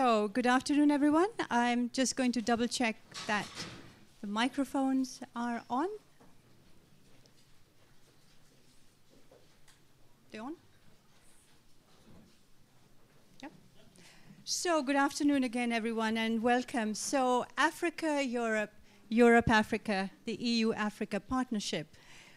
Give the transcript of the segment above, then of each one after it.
So, good afternoon, everyone. I'm just going to double check that the microphones are on. They're on? Yep. So, good afternoon again, everyone, and welcome. So, Africa, Europe, Europe, Africa, the EU Africa partnership.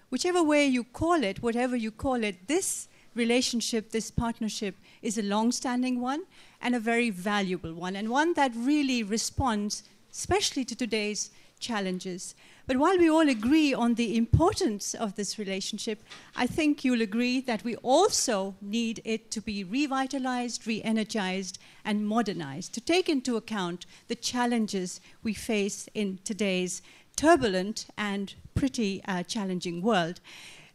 Whichever way you call it, whatever you call it, this relationship, this partnership is a long standing one and a very valuable one, and one that really responds, especially to today's challenges. But while we all agree on the importance of this relationship, I think you'll agree that we also need it to be revitalized, re energized, and modernized to take into account the challenges we face in today's turbulent and pretty uh, challenging world.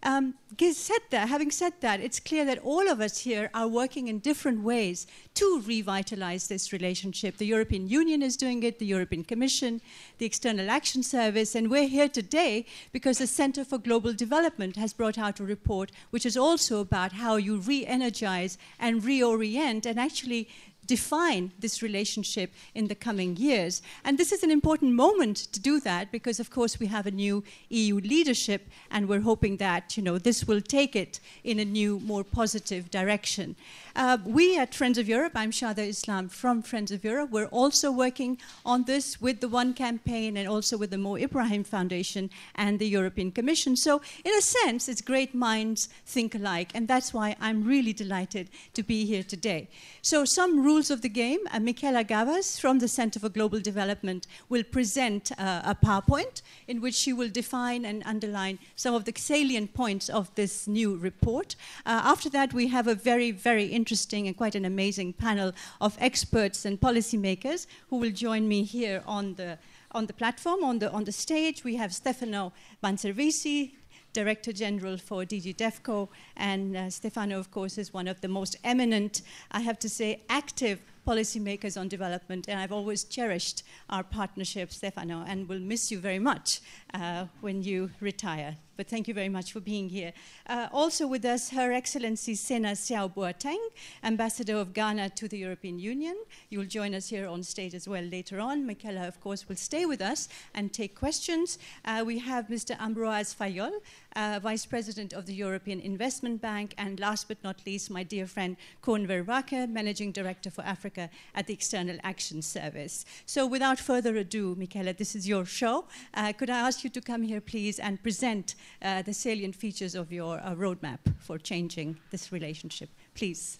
Um, said that, having said that, it's clear that all of us here are working in different ways to revitalize this relationship. The European Union is doing it, the European Commission, the External Action Service, and we're here today because the Center for Global Development has brought out a report which is also about how you re energize and reorient and actually define this relationship in the coming years. And this is an important moment to do that because, of course, we have a new EU leadership, and we're hoping that you know this will take it in a new, more positive direction. Uh, we at Friends of Europe, I'm Shada Islam from Friends of Europe, we're also working on this with the One campaign and also with the Mo Ibrahim Foundation and the European Commission. So, in a sense, it's great minds think alike, and that's why I'm really delighted to be here today. So, some rules of the game uh, Mikaela Gavas from the Center for Global Development will present uh, a PowerPoint in which she will define and underline some of the salient points of this new report. Uh, after that, we have a very, very interesting interesting and quite an amazing panel of experts and policymakers who will join me here on the, on the platform, on the, on the stage. We have Stefano Manservisi, Director General for DG DEVCO, and uh, Stefano, of course, is one of the most eminent, I have to say, active policymakers on development, and I've always cherished our partnership, Stefano, and will miss you very much uh, when you retire but thank you very much for being here. Uh, also with us, Her Excellency Sena Siaw Boateng, Ambassador of Ghana to the European Union. You will join us here on stage as well later on. Mikaela, of course, will stay with us and take questions. Uh, we have Mr. Ambroise Fayolle, uh, Vice President of the European Investment Bank, and last but not least, my dear friend Koen Vervaeke, Managing Director for Africa at the External Action Service. So without further ado, Mikaela, this is your show. Uh, could I ask you to come here, please, and present uh, the salient features of your uh, roadmap for changing this relationship. Please.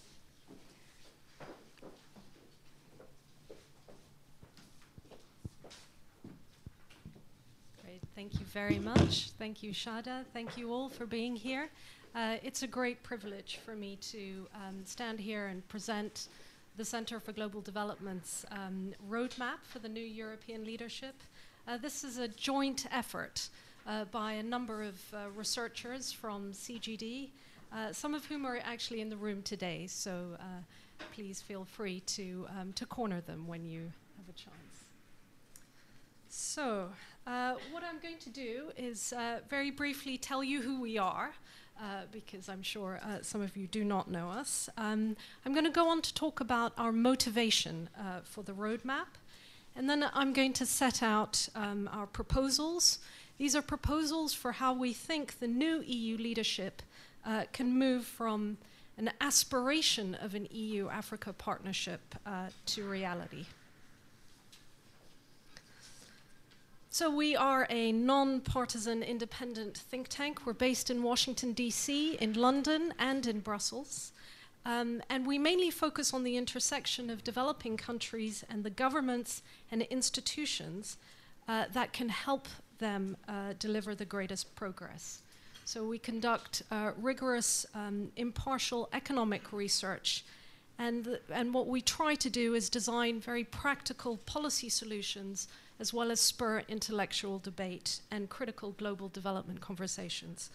Great. Thank you very much. Thank you, Shada. Thank you all for being here. Uh, it's a great privilege for me to um, stand here and present the Center for Global Development's um, roadmap for the new European leadership. Uh, this is a joint effort uh, by a number of uh, researchers from CGD, uh, some of whom are actually in the room today. So uh, please feel free to, um, to corner them when you have a chance. So, uh, what I'm going to do is very briefly tell you who we are. Uh, because I'm sure uh, some of you do not know us. Um, I'm going to go on to talk about our motivation uh, for the roadmap, and then I'm going to set out um, our proposals these are proposals for how we think the new EU leadership uh, can move from an aspiration of an EU Africa partnership uh, to reality. So, we are a non partisan independent think tank. We're based in Washington, D.C., in London, and in Brussels. Um, and we mainly focus on the intersection of developing countries and the governments and institutions uh, that can help them uh, deliver the greatest progress. So we conduct uh, rigorous, um, impartial economic research. And, th- and what we try to do is design very practical policy solutions as well as spur intellectual debate and critical global development conversations.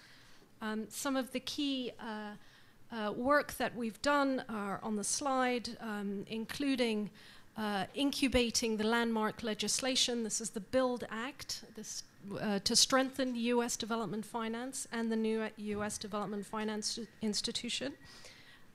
Um, some of the key uh, uh, work that we've done are on the slide, um, including uh, incubating the landmark legislation. This is the BUILD Act, this uh, to strengthen U.S. development finance and the new U.S. development finance institution.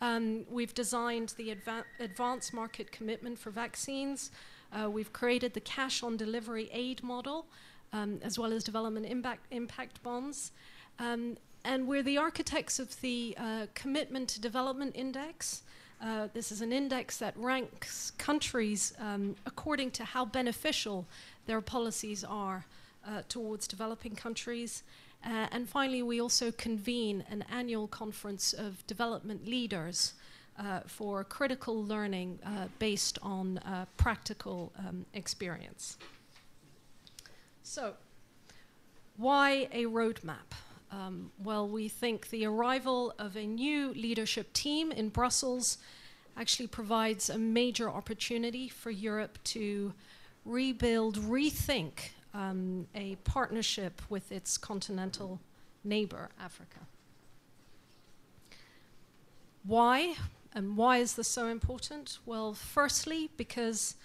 Um, we've designed the adva- advanced market commitment for vaccines. Uh, we've created the cash on delivery aid model, um, as well as development impact, impact bonds. Um, and we're the architects of the uh, Commitment to Development Index. Uh, this is an index that ranks countries um, according to how beneficial their policies are uh, towards developing countries. Uh, and finally, we also convene an annual conference of development leaders uh, for critical learning uh, based on practical um, experience. So, why a roadmap? Um, well, we think the arrival of a new leadership team in Brussels actually provides a major opportunity for Europe to rebuild, rethink um, a partnership with its continental neighbor, Africa. Why? And why is this so important? Well, firstly, because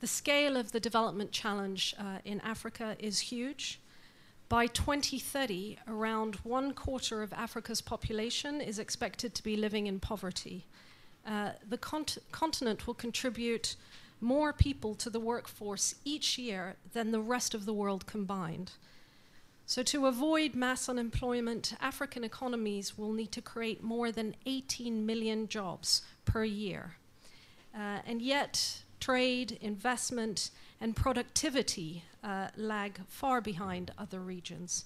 the scale of the development challenge uh, in Africa is huge. By 2030, around one quarter of Africa's population is expected to be living in poverty. Uh, the cont- continent will contribute more people to the workforce each year than the rest of the world combined. So, to avoid mass unemployment, African economies will need to create more than 18 million jobs per year. Uh, and yet, trade, investment, and productivity uh, lag far behind other regions.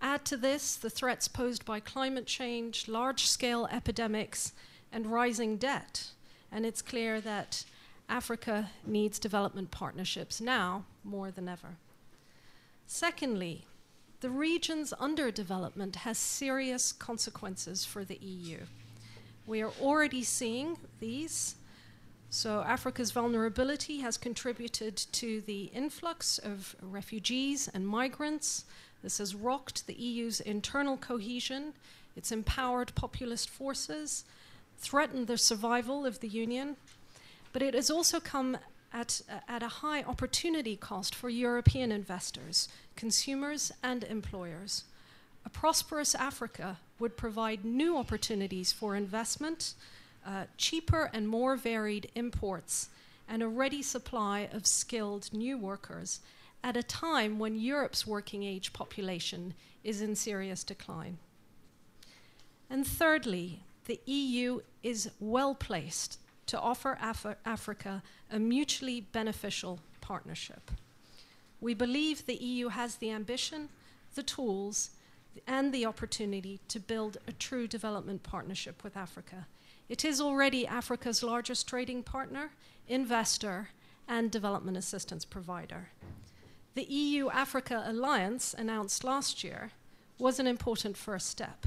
Add to this the threats posed by climate change, large scale epidemics, and rising debt, and it's clear that Africa needs development partnerships now more than ever. Secondly, the region's underdevelopment has serious consequences for the EU. We are already seeing these so, Africa's vulnerability has contributed to the influx of refugees and migrants. This has rocked the EU's internal cohesion, it's empowered populist forces, threatened the survival of the Union, but it has also come at, at a high opportunity cost for European investors, consumers, and employers. A prosperous Africa would provide new opportunities for investment uh, cheaper and more varied imports, and a ready supply of skilled new workers at a time when Europe's working age population is in serious decline. And thirdly, the EU is well placed to offer Af- Africa a mutually beneficial partnership. We believe the EU has the ambition, the tools, and the opportunity to build a true development partnership with Africa it is already Africa's largest trading partner, investor, and development assistance provider. The EU Africa Alliance, announced last year, was an important first step.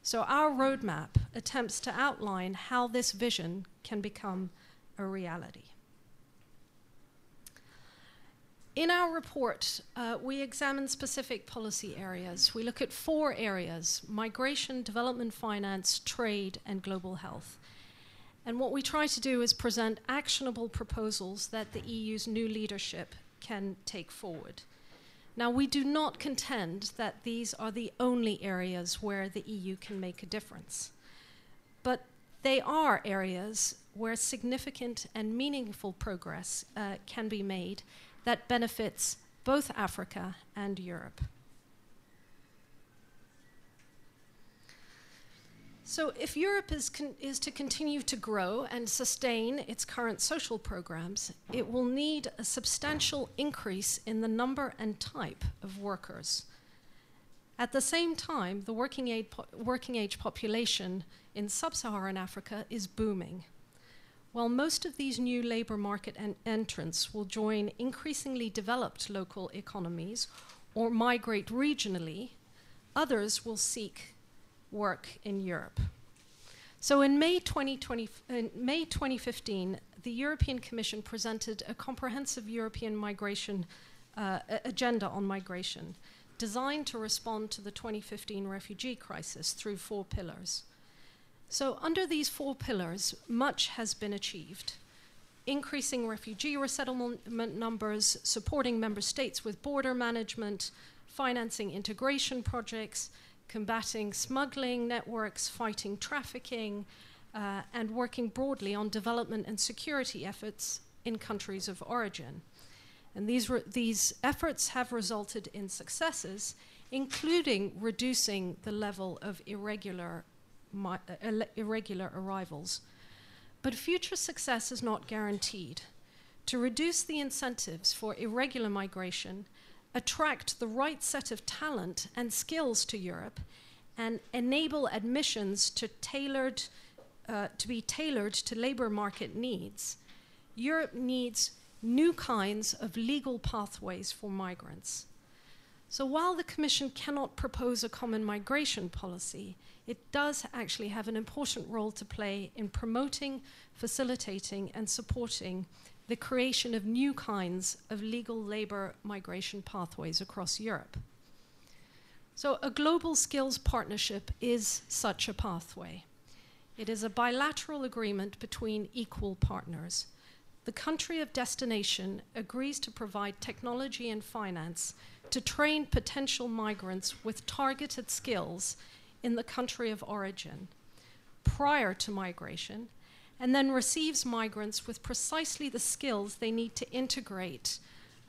So, our roadmap attempts to outline how this vision can become a reality. In our report, uh, we examine specific policy areas. We look at four areas migration, development finance, trade, and global health. And what we try to do is present actionable proposals that the EU's new leadership can take forward. Now, we do not contend that these are the only areas where the EU can make a difference, but they are areas where significant and meaningful progress uh, can be made that benefits both Africa and Europe. So, if Europe is, is to continue to grow and sustain its current social programs, it will need a substantial increase in the number and type of workers. At the same time, the working, working age population in sub Saharan Africa is booming. While most of these new labor market en- entrants will join increasingly developed local economies or migrate regionally, others will seek work in Europe. So in May, 2020, in May 2015, the European Commission presented a comprehensive European migration uh, agenda on migration designed to respond to the 2015 refugee crisis through four pillars. So, under these four pillars, much has been achieved increasing refugee resettlement numbers, supporting member states with border management, financing integration projects, combating smuggling networks, fighting trafficking, uh, and working broadly on development and security efforts in countries of origin. And these, re- these efforts have resulted in successes, including reducing the level of irregular, uh, irregular arrivals. But future success is not guaranteed. To reduce the incentives for irregular migration, attract the right set of talent and skills to Europe, and enable admissions to tailored uh, to be tailored to labor market needs, Europe needs new kinds of legal pathways for migrants. So while the Commission cannot propose a common migration policy, it does actually have an important role to play in promoting, facilitating, and supporting the creation of new kinds of legal labor migration pathways across Europe. So, a global skills partnership is such a pathway. It is a bilateral agreement between equal partners. The country of destination agrees to provide technology and finance to train potential migrants with targeted skills in the country of origin prior to migration, and then receives migrants with precisely the skills they need to integrate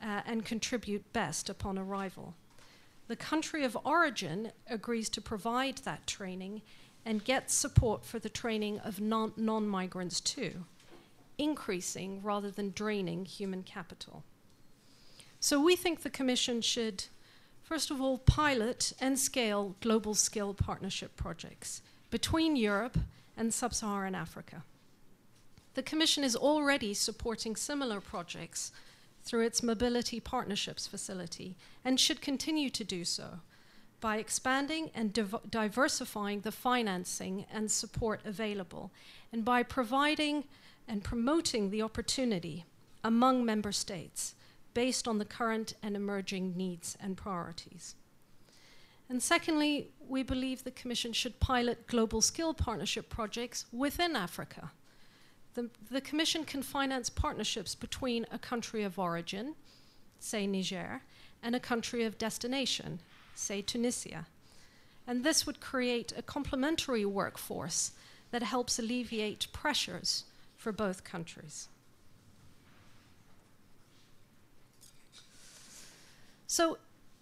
uh, and contribute best upon arrival. The country of origin agrees to provide that training and gets support for the training of non migrants too, increasing rather than draining human capital. So we think the Commission should, first of all, pilot and scale global skill partnership projects between Europe and sub Saharan Africa. The Commission is already supporting similar projects through its Mobility Partnerships facility and should continue to do so by expanding and div- diversifying the financing and support available, and by providing and promoting the opportunity among member states based on the current and emerging needs and priorities. And secondly, we believe the Commission should pilot global skill partnership projects within Africa. The, the Commission can finance partnerships between a country of origin, say Niger, and a country of destination, say Tunisia. And this would create a complementary workforce that helps alleviate pressures for both countries. So,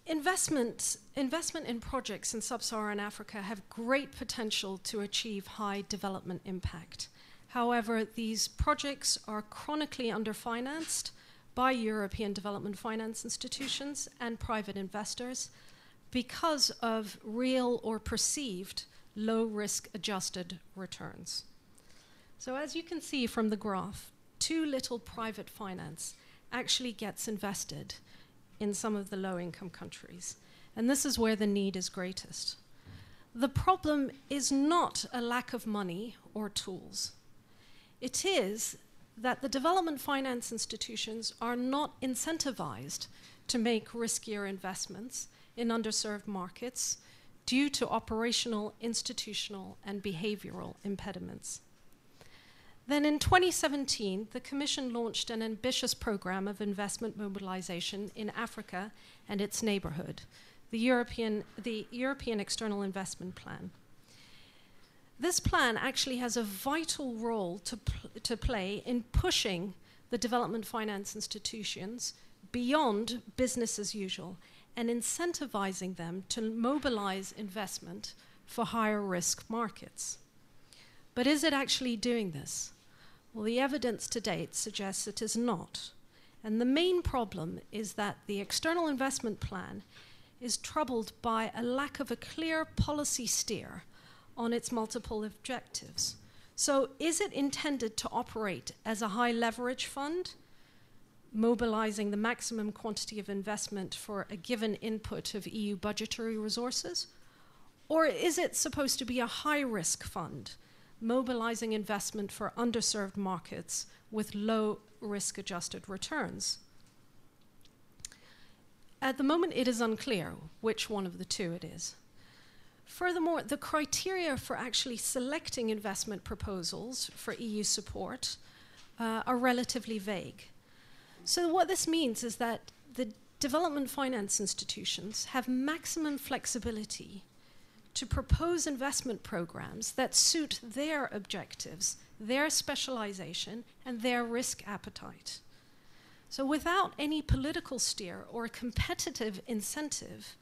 investment, investment in projects in sub Saharan Africa have great potential to achieve high development impact. However, these projects are chronically underfinanced by European development finance institutions and private investors because of real or perceived low risk adjusted returns. So, as you can see from the graph, too little private finance actually gets invested in some of the low income countries. And this is where the need is greatest. The problem is not a lack of money or tools. It is that the development finance institutions are not incentivized to make riskier investments in underserved markets due to operational, institutional, and behavioral impediments. Then in 2017, the Commission launched an ambitious program of investment mobilization in Africa and its neighborhood, the European, the European External Investment Plan. This plan actually has a vital role to, pl- to play in pushing the development finance institutions beyond business as usual and incentivizing them to mobilize investment for higher risk markets. But is it actually doing this? Well, the evidence to date suggests it is not. And the main problem is that the external investment plan is troubled by a lack of a clear policy steer on its multiple objectives. So, is it intended to operate as a high leverage fund? mobilizing the maximum quantity of investment for a given input of EU budgetary resources? Or is it supposed to be a high risk fund, mobilizing investment for underserved markets with low risk adjusted returns? At the moment, it is unclear which one of the two it is. Furthermore, the criteria for actually selecting investment proposals for EU support uh, are relatively vague. So, what this means is that the development finance institutions have maximum flexibility to propose investment programs that suit their objectives, their specialization, and their risk appetite. So, without any political steer or competitive incentive,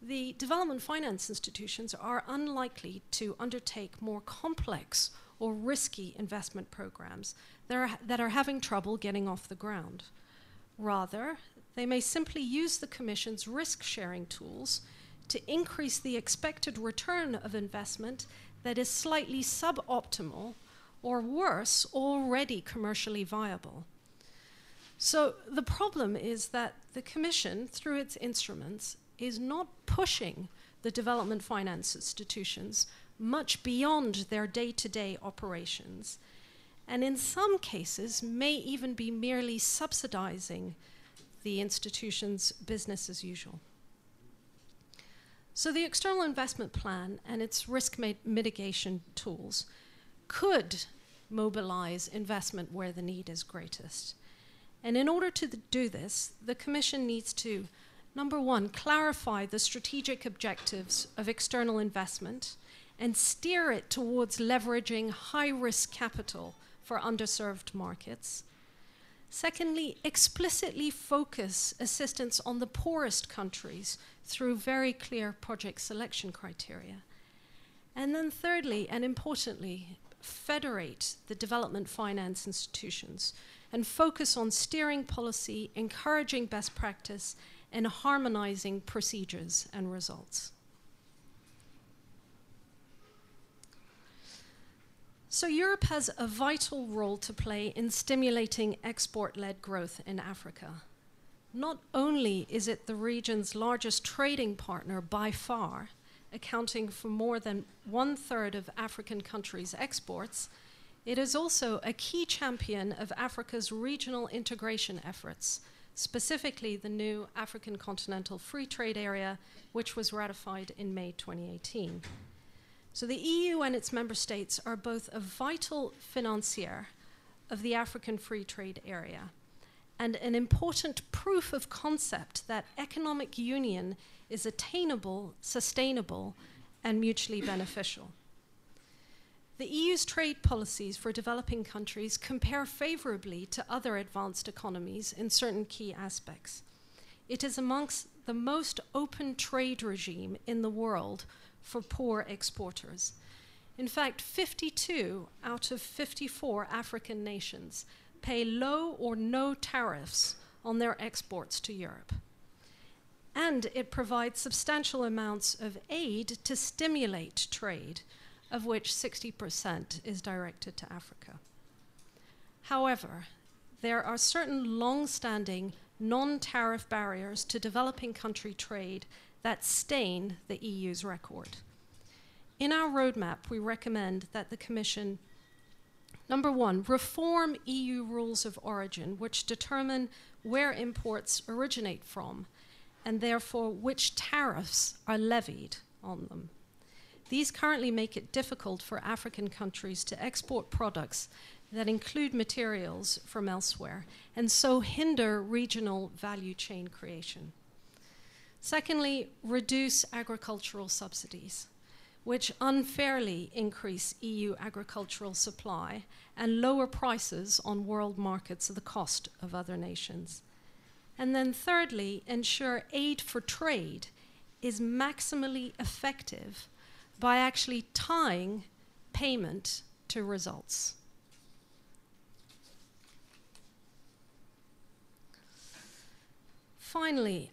the development finance institutions are unlikely to undertake more complex or risky investment programs that are, that are having trouble getting off the ground. Rather, they may simply use the Commission's risk sharing tools to increase the expected return of investment that is slightly suboptimal or worse, already commercially viable. So the problem is that the Commission, through its instruments, is not pushing the development finance institutions much beyond their day to day operations, and in some cases may even be merely subsidizing the institution's business as usual. So, the external investment plan and its risk mitigation tools could mobilize investment where the need is greatest. And in order to do this, the Commission needs to, number one, clarify the strategic objectives of external investment and steer it towards leveraging high risk capital for underserved markets. Secondly, explicitly focus assistance on the poorest countries through very clear project selection criteria. And then, thirdly, and importantly, federate the development finance institutions and focus on steering policy, encouraging best practice, and harmonizing procedures and results. So, Europe has a vital role to play in stimulating export led growth in Africa. Not only is it the region's largest trading partner by far, accounting for more than one third of African countries' exports, it is also a key champion of Africa's regional integration efforts, specifically the new African Continental Free Trade Area, which was ratified in May 2018. So the EU and its member states are both a vital financier of the African Free Trade Area and an important proof of concept that economic union is attainable, sustainable, and mutually beneficial. The EU's trade policies for developing countries compare favorably to other advanced economies in certain key aspects. It is amongst the most open trade regime in the world for poor exporters. In fact, 52 out of 54 African nations pay low or no tariffs on their exports to Europe. And it provides substantial amounts of aid to stimulate trade, of which 60% is directed to Africa. However, there are certain long standing non tariff barriers to developing country trade that stain the EU's record. In our roadmap, we recommend that the Commission, number one, reform EU rules of origin, which determine where imports originate from and therefore which tariffs are levied on them. These currently make it difficult for African countries to export products that include materials from elsewhere and so hinder regional value chain creation. Secondly, reduce agricultural subsidies, which unfairly increase EU agricultural supply and lower prices on world markets at the cost of other nations. And then, thirdly, ensure aid for trade is maximally effective by actually tying payment to results. Finally,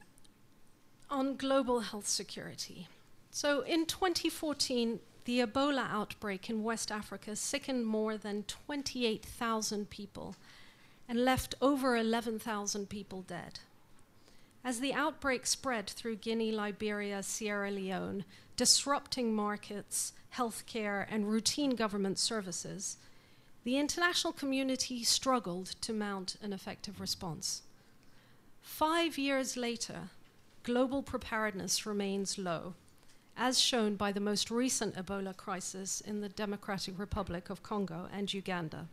on global health security. So in 2014, the Ebola outbreak in West Africa sickened more than 28,000 people and left over 11,000 people dead. As the outbreak spread through Guinea, Liberia, Sierra Leone, disrupting markets, healthcare, and routine government services, the international community struggled to mount an effective response. Five years later, global preparedness remains low, as shown by the most recent Ebola crisis in the Democratic Republic of Congo and Uganda.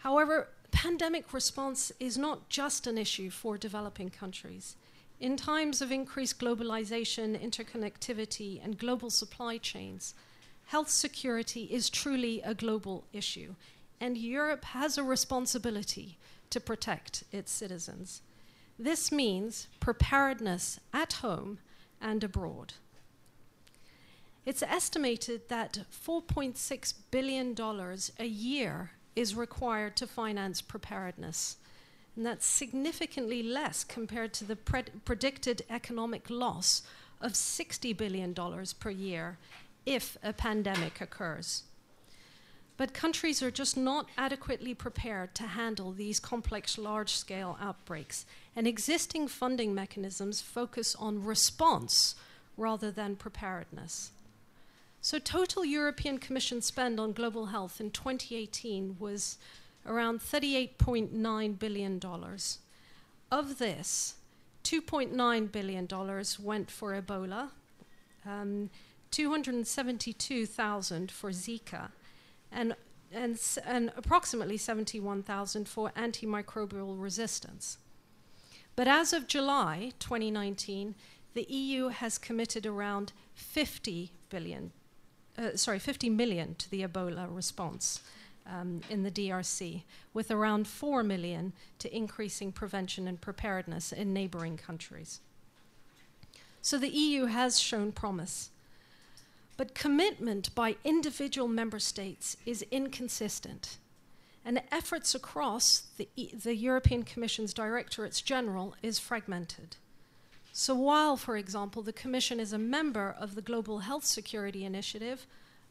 However, pandemic response is not just an issue for developing countries. In times of increased globalization, interconnectivity, and global supply chains, health security is truly a global issue, and Europe has a responsibility to protect its citizens. This means preparedness at home and abroad. It's estimated that $4.6 billion a year is required to finance preparedness. And that's significantly less compared to the pred- predicted economic loss of $60 billion per year if a pandemic occurs. But countries are just not adequately prepared to handle these complex large scale outbreaks, and existing funding mechanisms focus on response rather than preparedness. So, total European Commission spend on global health in 2018 was around $38.9 billion. Of this, $2.9 billion went for Ebola, um, 272,000 for Zika, and, and, and approximately 71,000 for antimicrobial resistance. But as of July 2019, the EU has committed around 50 billion uh, sorry, 50 million to the Ebola response um, in the DRC, with around 4 million to increasing prevention and preparedness in neighboring countries. So the EU has shown promise. But commitment by individual member states is inconsistent, and efforts across the, the European Commission's Directorates General is fragmented. So, while, for example, the Commission is a member of the Global Health Security Initiative,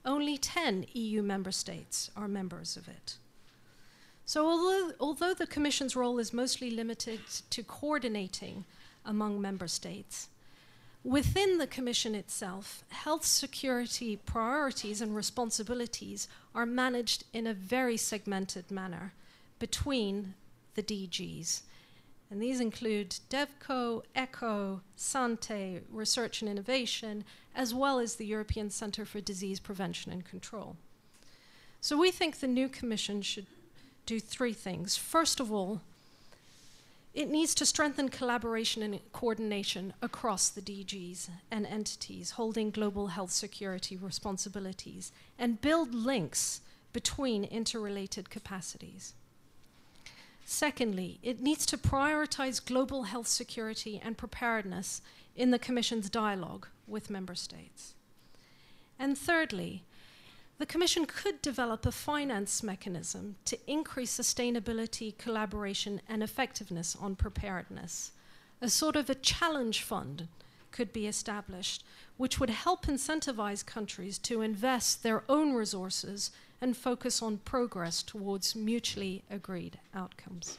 only 10 EU member states are members of it. So, although, although the Commission's role is mostly limited to coordinating among member states, within the Commission itself, health security priorities and responsibilities are managed in a very segmented manner between the DGs. And these include DevCo, ECHO, Sante, Research and Innovation, as well as the European Centre for Disease Prevention and Control. So we think the new Commission should do three things. First of all, it needs to strengthen collaboration and coordination across the DGs and entities holding global health security responsibilities and build links between interrelated capacities. Secondly, it needs to prioritize global health security and preparedness in the Commission's dialogue with member states. And thirdly, the Commission could develop a finance mechanism to increase sustainability, collaboration, and effectiveness on preparedness. A sort of a challenge fund could be established, which would help incentivize countries to invest their own resources and focus on progress towards mutually agreed outcomes.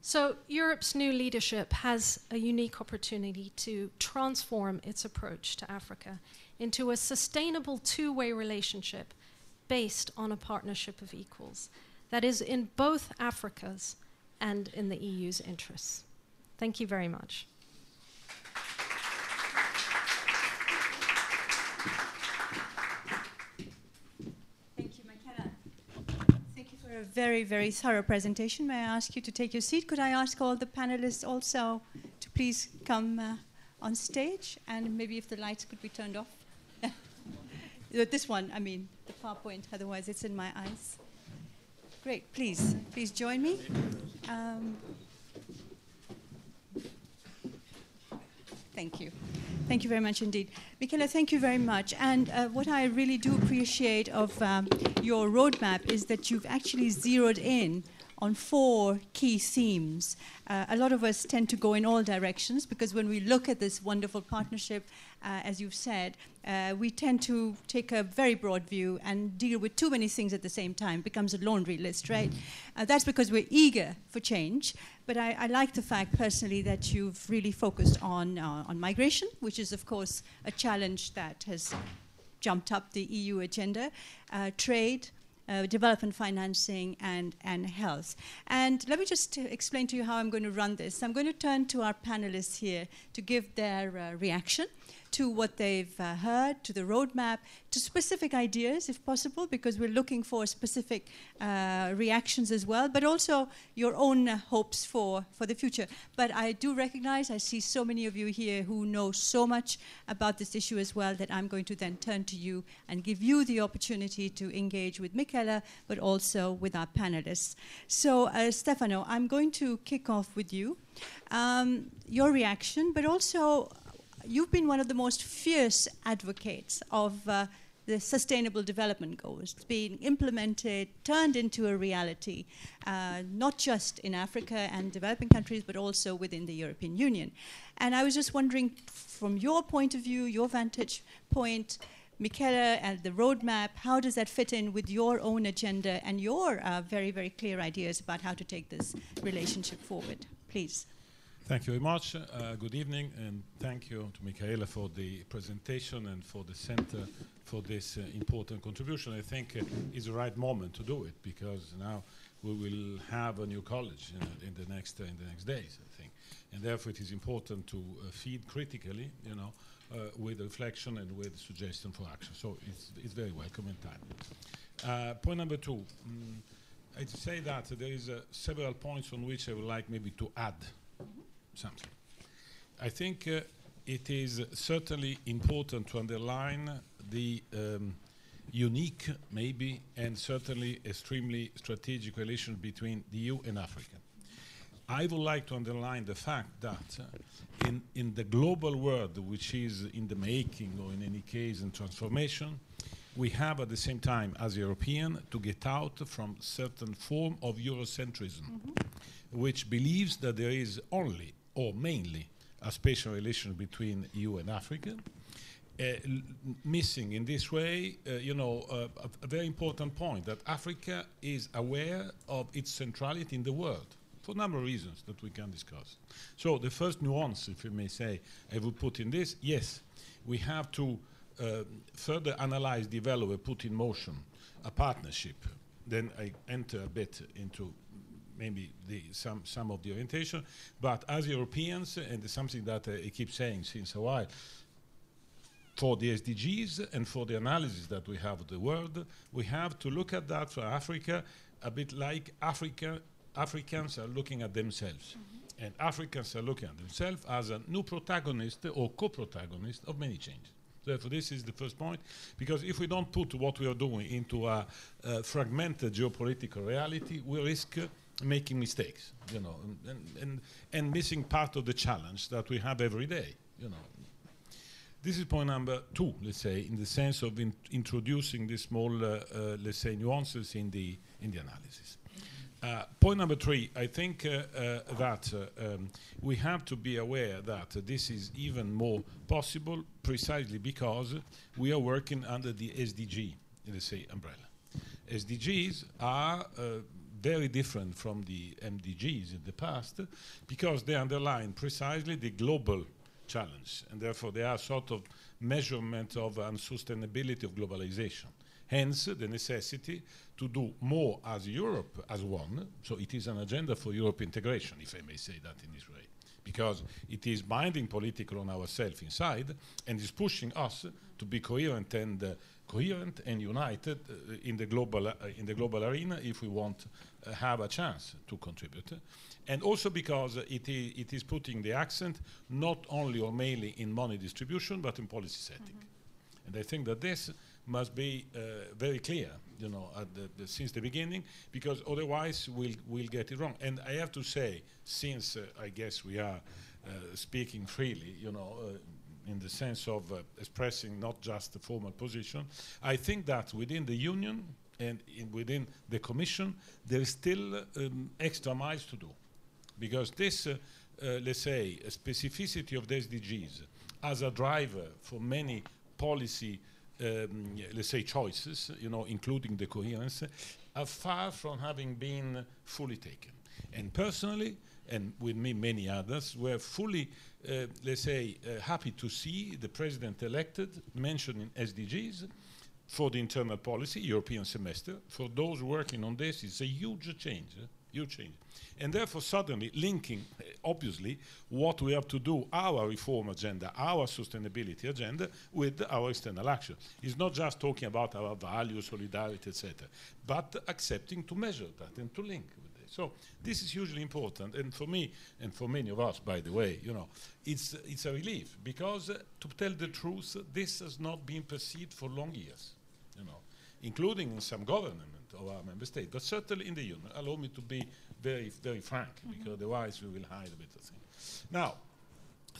So, Europe's new leadership has a unique opportunity to transform its approach to Africa into a sustainable two way relationship based on a partnership of equals that is in both Africa's and in the EU's interests. Thank you very much. Thank you, Mikaela. Thank you for a very, very thorough presentation. May I ask you to take your seat? Could I ask all the panelists also to please come uh, on stage? And maybe if the lights could be turned off. This one, I mean, the PowerPoint, otherwise it's in my eyes. Great, please, please join me. Um, thank you. Thank you very much indeed. Mikaela, thank you very much. And uh, what I really do appreciate of um, your roadmap is that you've actually zeroed in on four key themes. Uh, a lot of us tend to go in all directions because when we look at this wonderful partnership, uh, as you've said, uh, we tend to take a very broad view and deal with too many things at the same time. It becomes a laundry list, right? Uh, that's because we're eager for change. But I, I, like the fact personally that you've really focused on, uh, on migration, which is, of course, a challenge that has jumped up the EU agenda, uh, trade, uh, development financing, and, and health. And let me just explain to you how I'm going to run this. I'm going to turn to our panelists here to give their uh, reaction to what they've uh, heard, to the roadmap, to specific ideas, if possible, because we're looking for specific uh, reactions as well, but also your own uh, hopes for, for the future. But I do recognize, I see so many of you here who know so much about this issue as well that I'm going to then turn to you and give you the opportunity to engage with Mikaela, but also with our panelists. So, uh, Stefano, I'm going to kick off with you. Um, your reaction, but also you've been one of the most fierce advocates of uh, the Sustainable Development Goals being implemented, turned into a reality, uh, not just in Africa and developing countries, but also within the European Union. And I was just wondering, from your point of view, your vantage point, Mikaela and the roadmap, how does that fit in with your own agenda and your uh, very, very clear ideas about how to take this relationship forward? Please. Thank you very much. Uh, good evening, and thank you to Mikaela for the presentation and for the center for this uh, important contribution. I think uh, it's the right moment to do it because now we will have a new college in, in the next uh, in the next days. I think, and therefore it is important to uh, feed critically, you know, uh, with reflection and with suggestion for action. So it's it's very welcome in time. point number two. Mm, I'd say that there is several points on which I would like maybe to add something. I think uh, it is certainly important to underline the um, unique, maybe, and certainly extremely strategic relation between the EU and Africa. I would like to underline the fact that uh, in, in the global world, which is in the making, or in any case in transformation, we have at the same time, as European, to get out from certain form of Eurocentrism, mm -hmm. which believes that there is only or mainly a special relation between EU and Africa. Uh, missing in this way, uh, you know, uh, a, a, very important point that Africa is aware of its centrality in the world for a number of reasons that we can discuss. So the first nuance, if you may say, I would put in this, yes, we have to uh, further analyze, develop, put in motion a partnership. Then I enter a bit into maybe the, some, some of the orientation. But as Europeans, and something that uh, I keep saying since a while, for the SDGs and for the analysis that we have of the world, we have to look at that for Africa a bit like Africa, Africans are looking at themselves. Mm-hmm. And Africans are looking at themselves as a new protagonist or co-protagonist of many changes. Therefore, this is the first point, because if we don't put what we are doing into a, a fragmented geopolitical reality, we risk uh, making mistakes, you know, and, and, and missing part of the challenge that we have every day, you know. This is point number two, let's say, in the sense of in introducing the small, uh, uh, let's say, nuances in the, in the analysis. Uh, point number three, I think uh, uh, that uh, um, we have to be aware that this is even more possible precisely because we are working under the SDG, let's say, umbrella. SDGs are very different from the MDGs in the past because they underline precisely the global challenge and therefore they are sort of measurement of unsustainability of globalization. Hence the necessity to do more as Europe as one, so it is an agenda for Europe integration, if I may say that in this way, because it is binding political on ourselves inside and is pushing us to be coherent and uh, coherent and united uh, in the global uh, in the global arena if we want uh, have a chance to contribute. And also because it, it is putting the accent not only or mainly in money distribution, but in policy setting. Mm -hmm. And I think that this must be uh, very clear, you know, the, the, since the beginning, because otherwise we'll, we'll get it wrong. And I have to say, since uh, I guess we are uh, speaking freely, you know, uh, in the sense of uh, expressing not just the formal position, I think that within the Union, and within the Commission, there is still um, extra miles to do. Because this, uh, uh, let's say, specificity of the SDGs as a driver for many policy, um, let's say, choices, you know, including the coherence, are far from having been fully taken. And personally, and with me many others, were fully, uh, let's say, uh, happy to see the president elected mentioning SDGs for the internal policy, European semester. For those working on this, it's a huge change. Eh? huge change. And therefore, suddenly linking, uh, obviously, what we have to do, our reform agenda, our sustainability agenda, with our external action. It's not just talking about our values, solidarity, etc., but accepting to measure that and to link. So this is hugely important, and for me, and for many of us, by the way, you know, it's it's a relief because, uh, to tell the truth, this has not been perceived for long years, you know, including in some government of our member state, but certainly in the union. Allow me to be very, very frank, mm -hmm. because otherwise we will hide a bit of things. Now,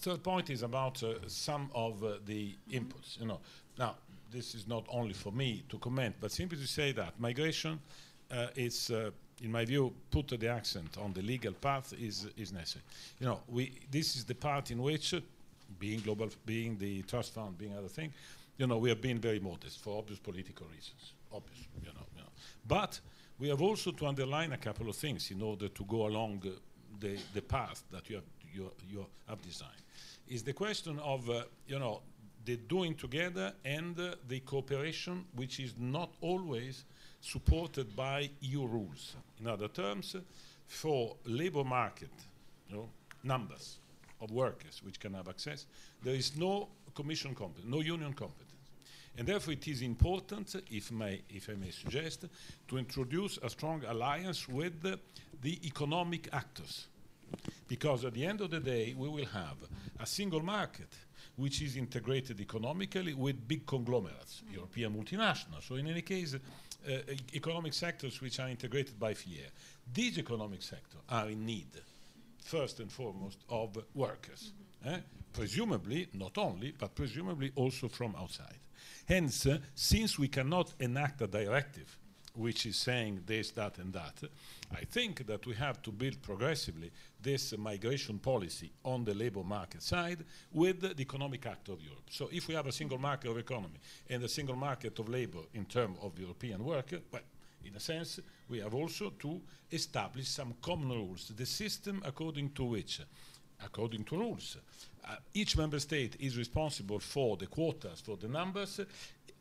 third point is about uh, some of uh, the inputs. You know, now this is not only for me to comment, but simply to say that migration uh, is, uh, in my view, put the accent on the legal path is is necessary. You know, we this is the part in which, being global, being the trust fund, being other thing, you know, we have been very modest for obvious political reasons. Obvious, you know, you know. but we have also to underline a couple of things in order to go along the, the path that you have, you, you have designed. Is the question of, uh, you know, the doing together and uh, the cooperation, which is not always supported by EU rules. In other terms, for labor market, you know, numbers of workers which can have access, there is no commission competence, no union competence. And therefore, it is important, if, may, if I may suggest, to introduce a strong alliance with the, the economic actors. Because at the end of the day, we will have a single market which is integrated economically with big conglomerates, mm. European multinationals. So, in any case, economic sectors which are integrated by filière. These economic sectors are in need, first and foremost, of workers. Mm -hmm. eh? Presumably, not only, but presumably also from outside. Hence, uh, since we cannot enact a directive which is saying this, that, and that, I think that we have to build progressively this uh, migration policy on the labor market side with the economic act of Europe. So if we have a single market of economy and a single market of labor in terms of European worker, well, in a sense, we have also to establish some common rules, the system according to which, according to rules, uh, each member state is responsible for the quotas, for the numbers,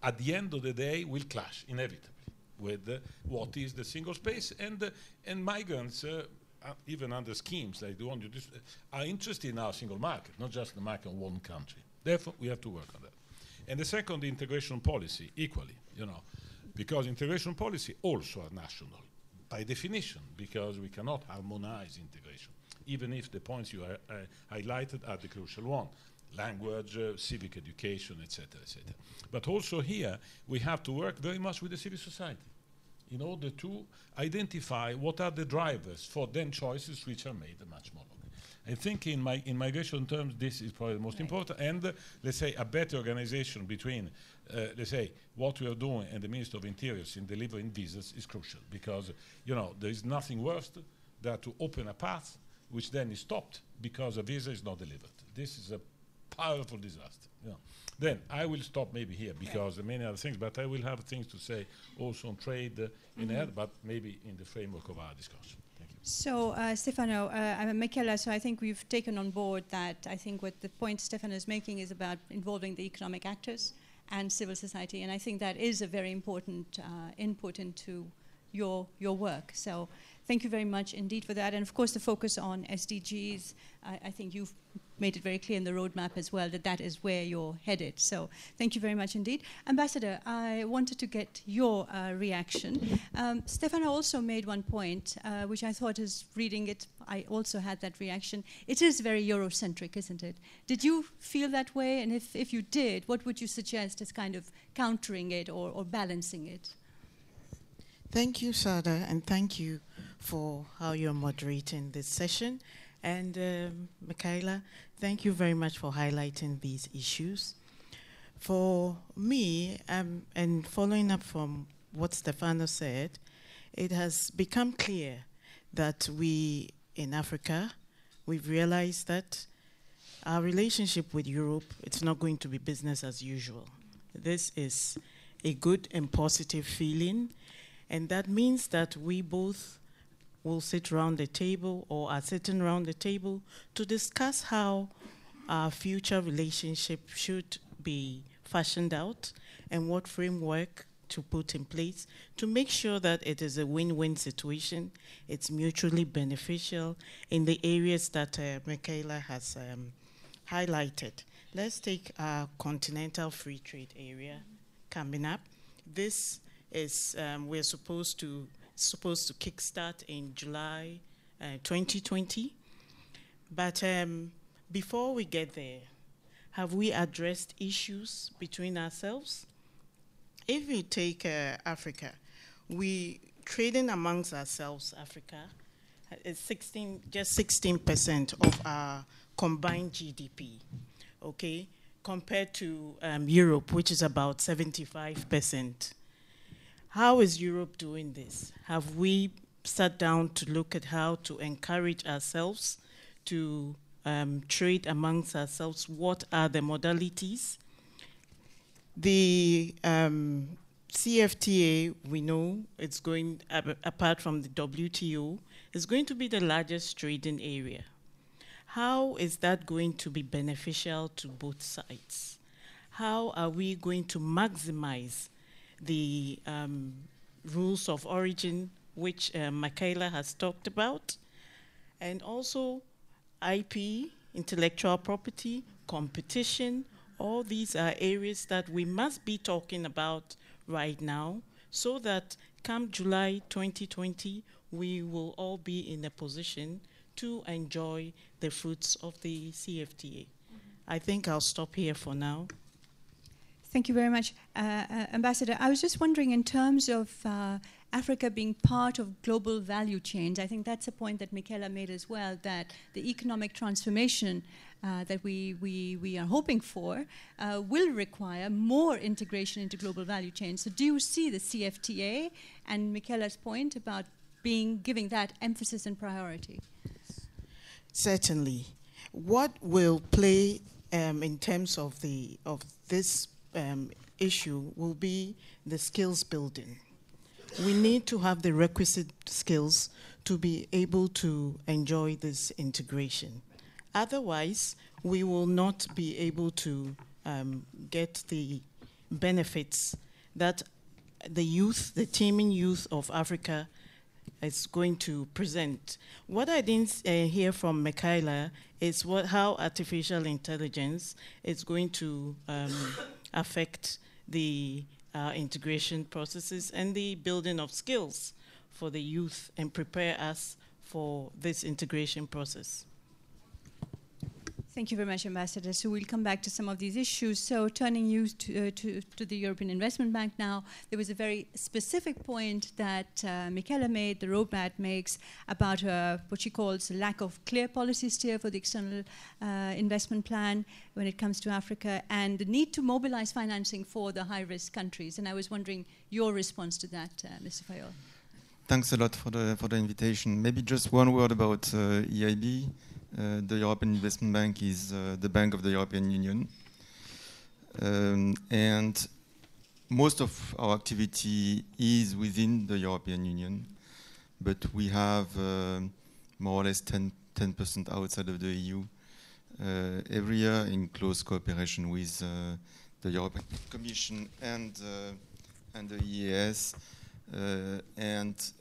at the end of the day will clash inevitably with what is the single space and uh, and migrants uh, uh, even under schemes like the one you just are interested in our single market not just the market of one country. Therefore we have to work on that. And the second the integration policy equally you know because integration policy also are national by definition because we cannot harmonize integration even if the points you uh, highlighted are the crucial one language, uh, civic education, etc., etc. But also here, we have to work very much with the civil society in order to identify what are the drivers for then choices which are made much more longer. I think in, my, in migration terms, this is probably the most right. important. And uh, let's say a better organization between, uh, let's say, what we are doing and the Minister of Interiors in delivering visas is crucial because, you know, there is nothing worse than to open a path which then is stopped because a visa is not delivered. This is a powerful disaster. Yeah. Then I will stop maybe here because there are many other things, but I will have things to say also on trade uh, in mm -hmm. air, but maybe in the framework of our discussion. Thank you. So, uh, Stefano, uh, I'm Mikaela, so I think we've taken on board that I think what the point Stefano is making is about involving the economic actors and civil society, and I think that is a very important uh, input into your, your work. So thank you very much indeed for that. And of course, the focus on SDGs, I, I think you've made it very clear in the roadmap as well that that is where you're headed. So thank you very much indeed. Ambassador, I wanted to get your uh, reaction. Um, Stefano also made one point, uh, which I thought is reading it, I also had that reaction. It is very Eurocentric, isn't it? Did you feel that way? And if, if you did, what would you suggest as kind of countering it or, or balancing it? Thank you, Shada, and thank you for how you're moderating this session. And um, Mikaela, thank you very much for highlighting these issues. For me, um, and following up from what Stefano said, it has become clear that we in Africa, we've realized that our relationship with Europe, it's not going to be business as usual. This is a good and positive feeling and that means that we both will sit around the table or are sitting around the table to discuss how our future relationship should be fashioned out and what framework to put in place to make sure that it is a win-win situation, it's mutually beneficial in the areas that uh, Mikaela has um, highlighted. Let's take our continental free trade area coming up. This is um, we're supposed to supposed to kickstart in July uh, 2020. But um, before we get there, have we addressed issues between ourselves? If we take uh, Africa, we trading amongst ourselves, Africa, is 16, just 16% of our combined GDP, okay, compared to um, Europe, which is about 75%. How is Europe doing this? Have we sat down to look at how to encourage ourselves to um, trade amongst ourselves? What are the modalities? The um, CFTA, we know it's going, apart from the WTO, is going to be the largest trading area. How is that going to be beneficial to both sides? How are we going to maximize the um, rules of origin, which uh, Mikaela has talked about, and also IP, intellectual property, competition, all these are areas that we must be talking about right now so that come July 2020, we will all be in a position to enjoy the fruits of the CFTA. Mm-hmm. I think I'll stop here for now. Thank you very much, uh, uh, Ambassador. I was just wondering, in terms of uh, Africa being part of global value chains, I think that's a point that Mikaela made as well, that the economic transformation uh, that we, we, we are hoping for uh, will require more integration into global value chains. So do you see the CFTA and Mikaela's point about being giving that emphasis and priority? Certainly. What will play um, in terms of the of this um, issue will be the skills building. We need to have the requisite skills to be able to enjoy this integration. Otherwise, we will not be able to um, get the benefits that the youth, the teeming youth of Africa, is going to present. What I didn't uh, hear from Mikaela is what, how artificial intelligence is going to um, affect the uh, integration processes and the building of skills for the youth and prepare us for this integration process. Thank you very much, Ambassador. So we'll come back to some of these issues. So turning you to, uh, to, to, the European Investment Bank now, there was a very specific point that uh, made, the roadmap makes, about uh, what she calls lack of clear policy steer for the external uh, investment plan when it comes to Africa, and the need to mobilize financing for the high-risk countries. And I was wondering your response to that, uh, Mr. Fayolle. Thanks a lot for the, for the invitation. Maybe just one word about uh, EIB. Uh, the European Investment Bank is uh, the bank of the European Union. Um, and most of our activity is within the European Union, but we have uh, more or less 10, percent outside of the EU uh, every year in close cooperation with uh, the European Commission and, uh, and the EEAS, and,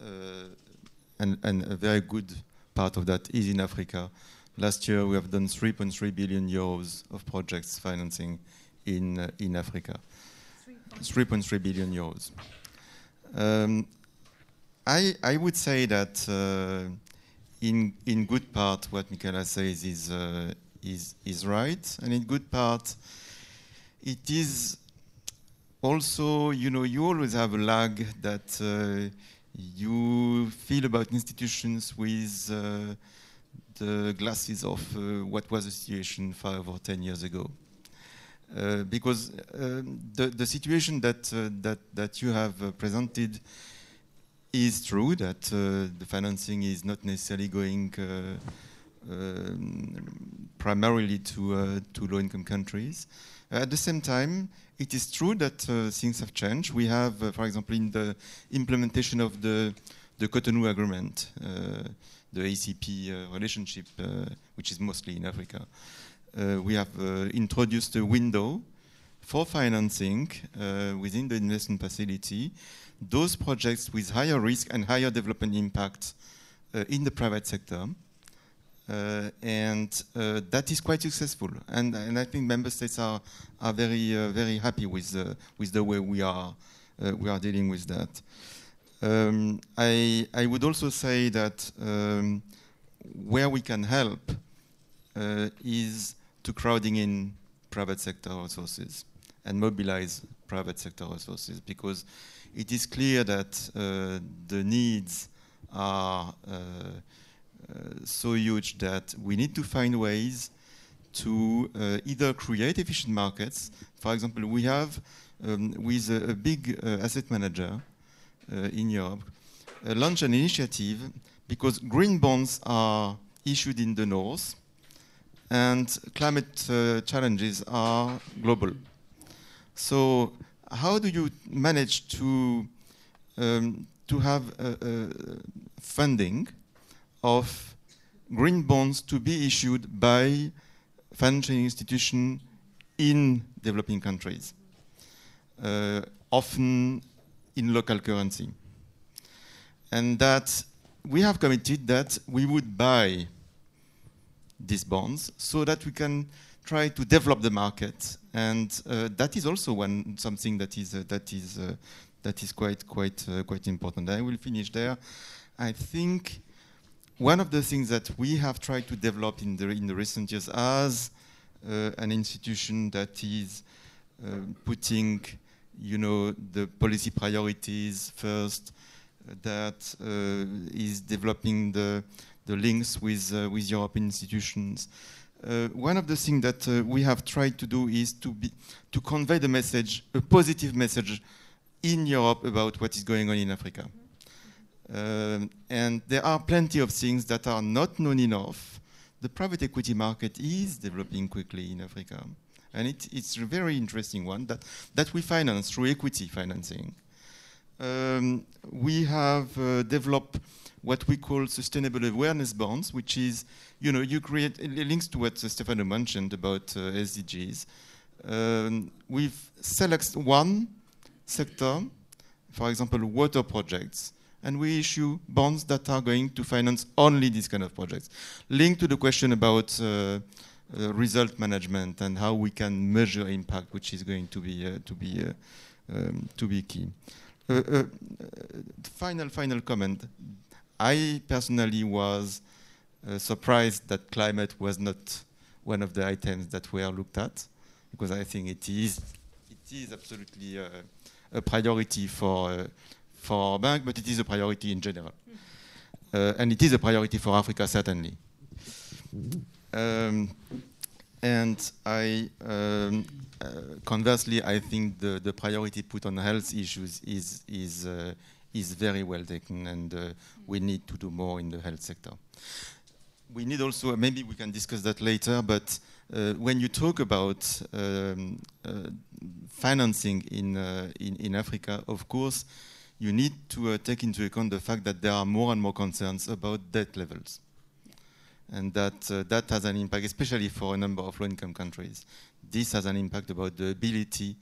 and, and a very good part of that is in Africa Last year, we have done 3.3 billion euros of projects financing in, uh, in Africa. 3.3 billion euros. Um, I, I would say that uh, in, in good part, what Mikaela says is, uh, is, is right, and in good part, it is also, you know, you always have a lag that uh, you feel about institutions with uh, the glasses of uh, what was the situation five or ten years ago. Uh, because um, the, the situation that, uh, that, that you have presented is true that the financing is not necessarily going um, primarily to, uh, to low-income countries. Uh, at the same time, it is true that uh, things have changed. We have, for example, in the implementation of the, the Cotonou Agreement, the ACP uh, relationship, uh, which is mostly in Africa. Uh, we have introduced a window for financing within the investment facility those projects with higher risk and higher development impact in the private sector. Uh, and uh, that is quite successful, and, and I think member states are are very uh, very happy with with the way we are we are dealing with that. Um, I I would also say that um, where we can help uh, is to crowding in private sector resources and mobilize private sector resources because it is clear that uh, the needs are uh, uh, so huge that we need to find ways to uh, either create efficient markets. For example, we have um, with a, a big uh, asset manager in Europe launched an initiative because green bonds are issued in the north and climate uh, challenges are global. So, how do you manage to um, to have uh, uh, funding of green bonds to be issued by financial institutions in developing countries, uh, often in local currency, and that we have committed that we would buy these bonds so that we can try to develop the market, and uh, that is also one something that is uh, that is uh, that is quite quite uh, quite important. I will finish there. I think one of the things that we have tried to develop in the in the recent years as uh, an institution that is uh, putting, you know, the policy priorities first, that is developing the the links with, uh, with European institutions. Uh, one of the things that uh, we have tried to do is to, be, to convey the message, a positive message in Europe about what is going on in Africa. Um, and there are plenty of things that are not known enough. The private equity market is developing quickly in Africa. And it, it's a very interesting one that, that we finance through equity financing. Um, we have uh, developed what we call sustainability awareness bonds, which is, you know, you create links to what Stefano mentioned about uh, SDGs. Um, we've selected one sector, for example, water projects, and we issue bonds that are going to finance only these kind of projects. Linked to the question about uh, result management and how we can measure impact, which is going to be uh, to be uh, um, to be key. Uh, uh, final final comment. I personally was uh, surprised that climate was not one of the items that were looked at, because I think it is it is absolutely a priority for for our bank, but it is a priority in general, and it is a priority for Africa certainly. Um, and I, um, uh, conversely, I think the, the priority put on health issues is is uh, is very well taken, and uh, we need to do more in the health sector. We need also, maybe we can discuss that later, but uh, when you talk about um, uh, financing in, uh, in, in, Africa, of course, you need to take into account the fact that there are more and more concerns about debt levels. And that, uh, that has an impact, especially for a number of low-income countries. This has an impact about the ability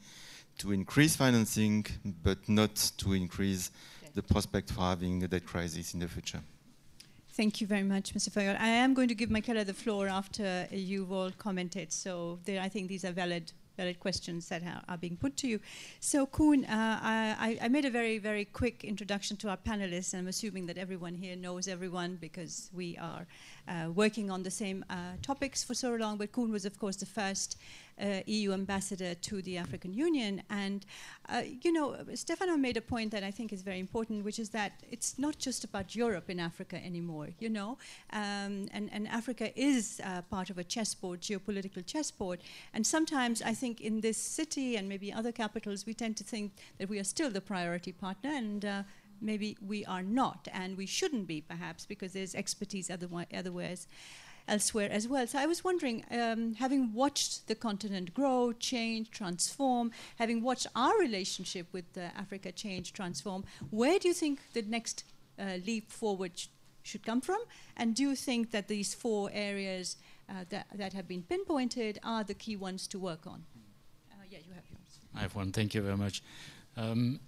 to increase financing, but not to increase the prospect for having a debt crisis in the future. Thank you very much, Mr. Fayolle. I am going to give Mikaela the floor after you've all commented. So there, I think these are valid valid questions that are, being put to you. So, Koen, uh, I, I, made a very, very quick introduction to our panelists, and I'm assuming that everyone here knows everyone because we are uh, working on the same uh, topics for so long. But Koen was, of course, the first uh, EU ambassador to the African Union. And, uh, you know, Stefano made a point that I think is very important, which is that it's not just about Europe in Africa anymore, you know. Um, and, and Africa is uh, part of a chessboard, geopolitical chessboard. And sometimes I think in this city and maybe other capitals, we tend to think that we are still the priority partner. And uh, maybe we are not, and we shouldn't be, perhaps, because there's expertise otherwise, otherwise elsewhere as well. So I was wondering, um, having watched the continent grow, change, transform, having watched our relationship with uh, Africa change, transform, where do you think the next uh, leap forward sh should come from? And do you think that these four areas uh, that, that have been pinpointed are the key ones to work on? Uh, yeah, you have yours. I have one. Thank you very much. Um,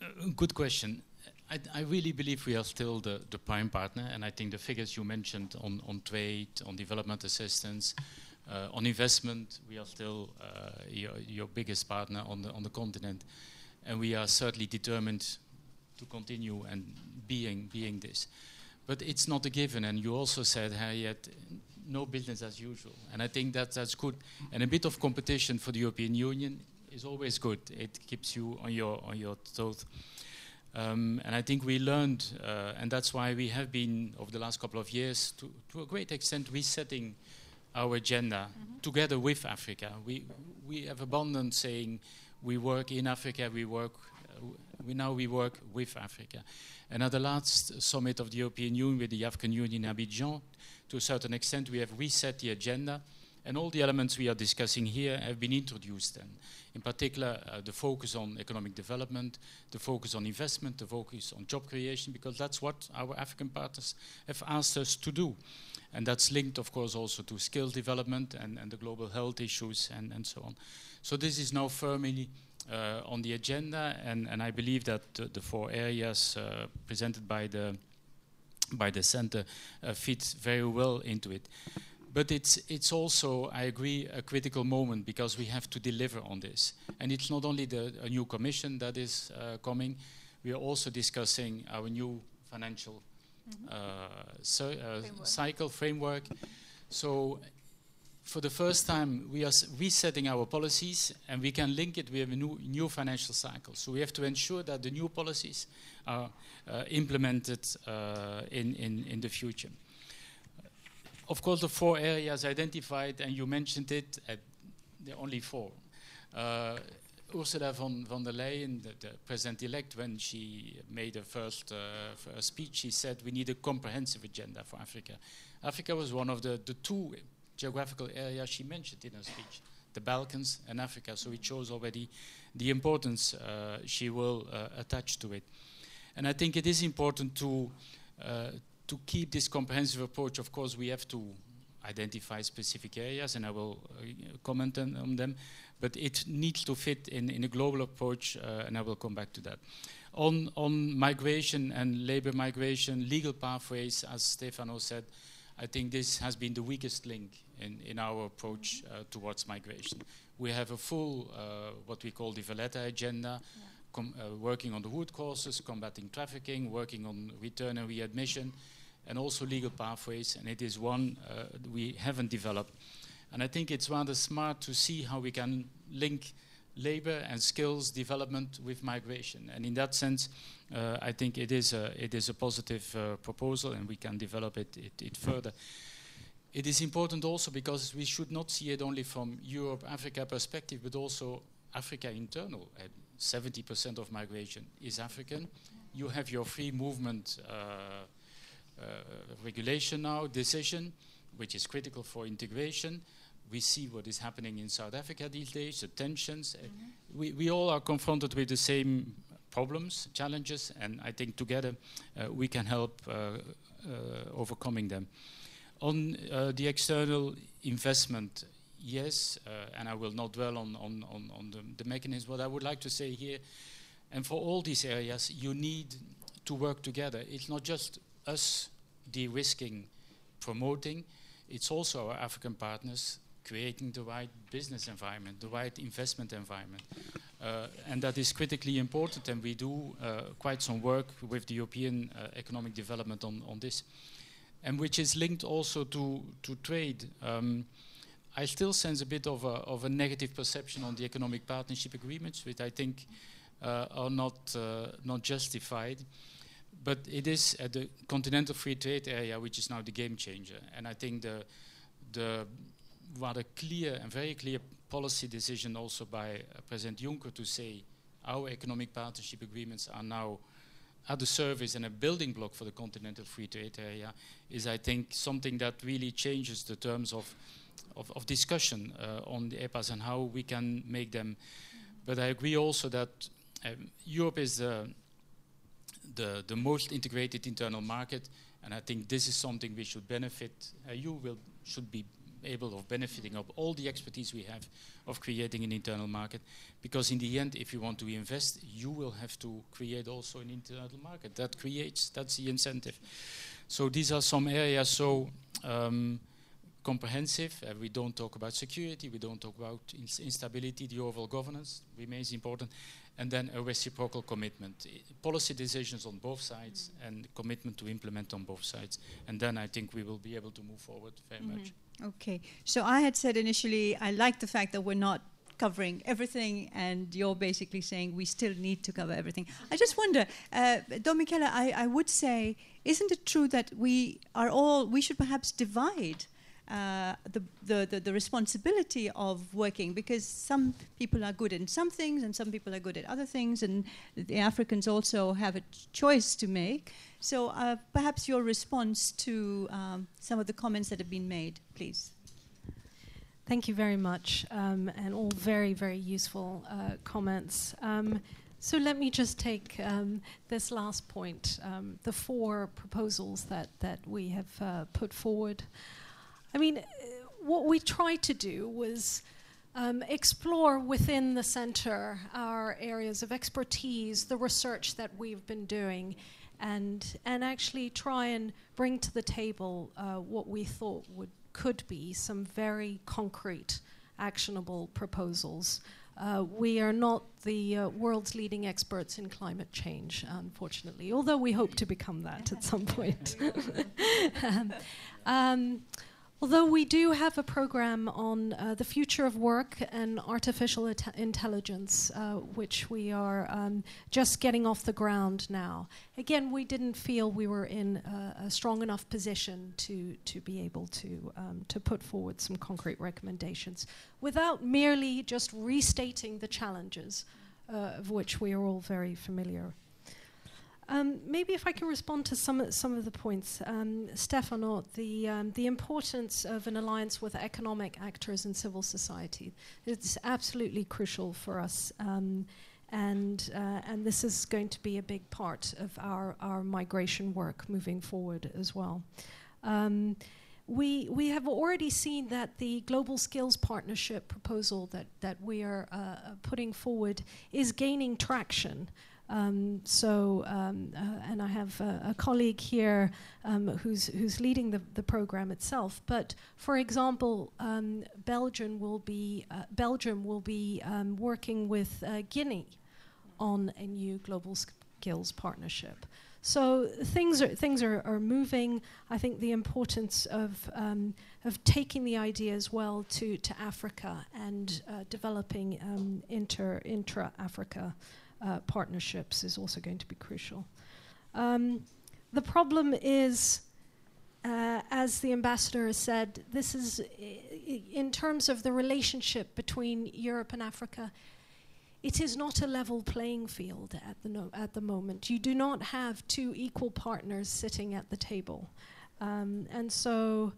uh, good question. I, I, really believe we are still the, the, prime partner, and I think the figures you mentioned on, on trade, on development assistance, uh, on investment, we are still uh, your, your, biggest partner on the, on the continent, and we are certainly determined to continue and being being this. But it's not a given, and you also said, Harriet, no business as usual, and I think that that's good. And a bit of competition for the European Union is always good. It keeps you on your on your toes. Um, and I think we learned, uh, and that's why we have been, over the last couple of years, to, to a great extent, resetting our agenda mm-hmm. together with Africa. We, we have abandoned saying we work in Africa, we work, uh, we now we work with Africa. And at the last summit of the European Union with the African Union in Abidjan, to a certain extent, we have reset the agenda and all the elements we are discussing here have been introduced then. In particular, uh, the focus on economic development, the focus on investment, the focus on job creation, because that's what our African partners have asked us to do. And that's linked, of course, also to skills development and, and the global health issues and, and so on. So this is now firmly uh, on the agenda, and, and I believe that uh, the four areas uh, presented by the by the center uh, fit very well into it but it's it's also I agree a critical moment because we have to deliver on this, and it's not only the a new commission that is uh, coming. We are also discussing our new financial mm-hmm. uh, so, uh, framework. cycle framework. So, for the first time, we are resetting our policies, and we can link it with a new, new financial cycle. So we have to ensure that the new policies are uh, implemented uh, in, in in the future of course, the four areas identified, and you mentioned it, uh, there are only four. Uh, Ursula von, von der Leyen, the, the president-elect, when she made her first uh, speech, she said we need a comprehensive agenda for Africa. Africa was one of the, the two geographical areas she mentioned in her speech, the Balkans and Africa. So it shows already the importance uh, she will uh, attach to it. And I think it is important to uh, to keep this comprehensive approach, of course, we have to identify specific areas, and I will uh, comment on, on, them. But it needs to fit in, in a global approach, uh, and I will come back to that. On, on migration and labor migration, legal pathways, as Stefano said, I think this has been the weakest link in, in our approach uh, towards migration. We have a full, uh, what we call the Valletta agenda, yeah. uh, working on the root causes, combating trafficking, working on return and readmission and also legal pathways, and it is one uh, we haven't developed. And I think it's rather smart to see how we can link labor and skills development with migration. And in that sense, uh, I think it is a, it is a positive uh, proposal, and we can develop it, it, it, further. It is important also because we should not see it only from Europe-Africa perspective, but also Africa internal. 70% of migration is African. You have your free movement uh, regulation now, decision, which is critical for integration. We see what is happening in South Africa these days, the tensions. Mm -hmm. we, we all are confronted with the same problems, challenges, and I think together uh, we can help uh, uh, overcoming them. On uh, the external investment, yes, uh, and I will not dwell on, on, on, on the, the mechanism. What I would like to say here, and for all these areas, you need to work together. It's not just us de-risking, promoting, it's also our African partners creating the right business environment, the right investment environment. Uh, and that is critically important, and we do uh, quite some work with the European uh, economic development on, on this. And which is linked also to, to trade. Um, I still sense a bit of a, of a negative perception on the economic partnership agreements, which I think uh, are not, uh, not justified but it is at the continental free trade area which is now the game changer. And I think the the rather clear and very clear policy decision also by uh, President Juncker to say our economic partnership agreements are now at the service and a building block for the continental free trade area is, I think, something that really changes the terms of of, of discussion uh, on the EPAs and how we can make them. But I agree also that um, Europe is uh, the, the most integrated internal market. And I think this is something we should benefit. Uh, you will should be able of benefiting of all the expertise we have of creating an internal market. Because in the end, if you want to invest, you will have to create also an internal market. That creates, that's the incentive. So these are some areas so um, comprehensive. Uh, we don't talk about security, we don't talk about instability, the overall governance remains important and then a reciprocal commitment. Policy decisions on both sides and commitment to implement on both sides. And then I think we will be able to move forward very mm-hmm. much. Okay. So I had said initially, I like the fact that we're not covering everything, and you're basically saying we still need to cover everything. I just wonder, uh, Don Michele, I, I would say, isn't it true that we are all, we should perhaps divide uh, the, the, the, the, responsibility of working because some people are good in some things and some people are good at other things, and the Africans also have a choice to make. So uh, perhaps your response to um, some of the comments that have been made, please. Thank you very much, um, and all very, very useful uh, comments. Um, so let me just take um, this last point, um, the four proposals that, that we have uh, put forward. I mean, what we tried to do was um, explore within the center our areas of expertise, the research that we've been doing, and and actually try and bring to the table uh, what we thought would could be some very concrete, actionable proposals. Uh, we are not the uh, world's leading experts in climate change, unfortunately, although we hope to become that at some point. um, um, Although we do have a program on uh, the future of work and artificial intelligence, uh, which we are um, just getting off the ground now. Again, we didn't feel we were in a, a strong enough position to, to be able to, um, to put forward some concrete recommendations without merely just restating the challenges uh, of which we are all very familiar um, maybe if I can respond to some some of the points, um, Stefano, the um, the importance of an alliance with economic actors and civil society. It's absolutely crucial for us, um, and uh, and this is going to be a big part of our our migration work moving forward as well. Um, we, we have already seen that the Global Skills Partnership proposal that, that we are uh, putting forward is gaining traction. Um, so, um, uh, and I have a, a colleague here um, who's who's leading the, the program itself. But for example, um, Belgium will be uh, Belgium will be um, working with uh, Guinea on a new global skills partnership. So things are things are, are moving. I think the importance of um, of taking the idea as well to to Africa and uh, developing um, inter intra Africa uh, partnerships is also going to be crucial. Um, the problem is, uh, as the ambassador has said, this is in terms of the relationship between Europe and Africa. It is not a level playing field at the no at the moment. You do not have two equal partners sitting at the table, um, and so,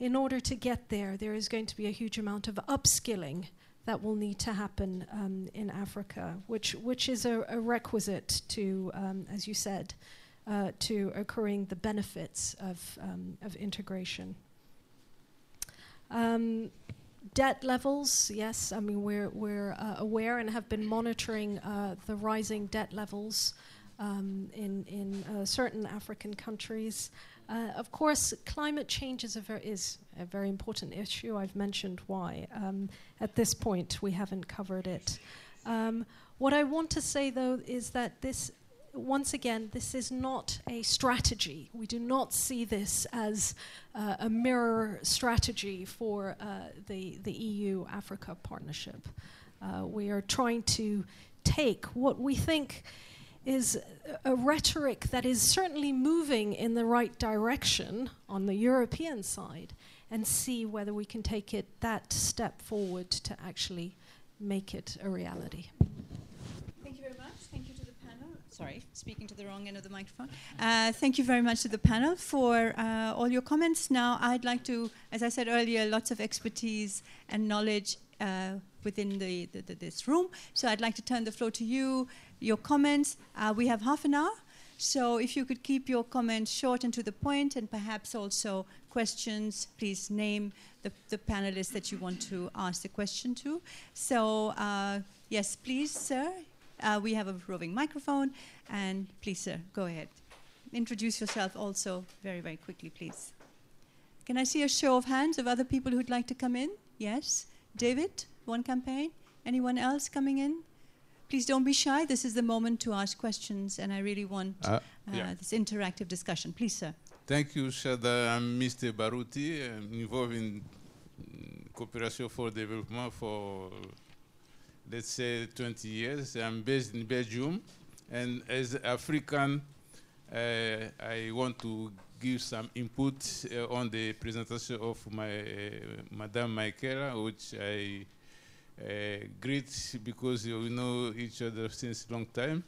in order to get there, there is going to be a huge amount of upskilling that will need to happen um, in Africa, which, which is a, a requisite to, um, as you said, uh, to occurring the benefits of, um, of integration. Um, debt levels, yes, I mean, we're, we're uh, aware and have been monitoring uh, the rising debt levels um, in, in uh, certain African countries. Uh, of course, climate change is a, ver- is a, very important issue. I've mentioned why. Um, at this point, we haven't covered it. Um, what I want to say, though, is that this, once again, this is not a strategy. We do not see this as uh, a mirror strategy for uh, the, the EU Africa partnership. Uh, we are trying to take what we think is a rhetoric that is certainly moving in the right direction on the European side and see whether we can take it that step forward to actually make it a reality. Thank you very much. Thank you to the panel. Sorry, speaking to the wrong end of the microphone. Uh, thank you very much to the panel for uh, all your comments. Now, I'd like to, as I said earlier, lots of expertise and knowledge uh, within the, the, the, this room. So I'd like to turn the floor to you your comments. Uh, we have half an hour. So if you could keep your comments short and to the point, and perhaps also questions, please name the, the panelists that you want to ask the question to. So uh, yes, please, sir. Uh, we have a roving microphone, and please, sir, go ahead. Introduce yourself also very, very quickly, please. Can I see a show of hands of other people who'd like to come in? Yes. David, one campaign. Anyone else coming in? Please don't be shy. This is the moment to ask questions, and I really want Uh, uh, yeah. this interactive discussion. Please, sir. Thank you, Shada. I'm Mr. Baruti. I'm involved in mm, cooperation for development for, let's say, 20 years. I'm based in Belgium. And as African, uh, I want to give some input uh, on the presentation of my uh, Madame Mikaela, which I uh, greet because we know each other since long time.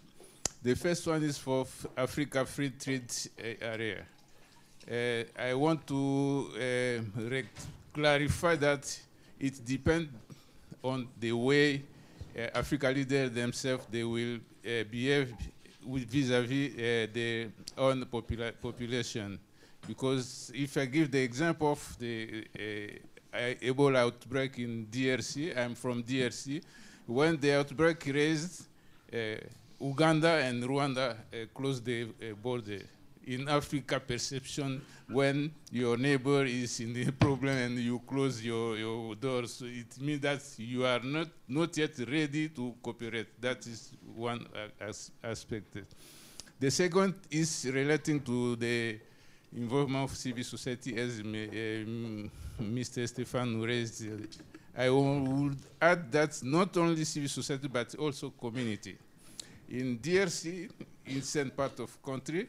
The first one is for Africa Free Trade uh, Area. Uh, I want to uh, clarify that it depends on the way Africa leaders themselves they will behave vis-à-vis uh, their own popula- population. Because if I give the example of the uh, Ebola outbreak in DRC, I'm from DRC. When the outbreak raised, uh, Uganda and Rwanda uh, closed the uh, border. In Africa, perception when your neighbor is in the problem and you close your, your doors, so it means that you are not, not yet ready to cooperate. That is one as aspect. The second is relating to the involvement of civil society, as me, um, Mr. Stefan raised. I would add that not only civil society but also community. In DRC, in certain part of country,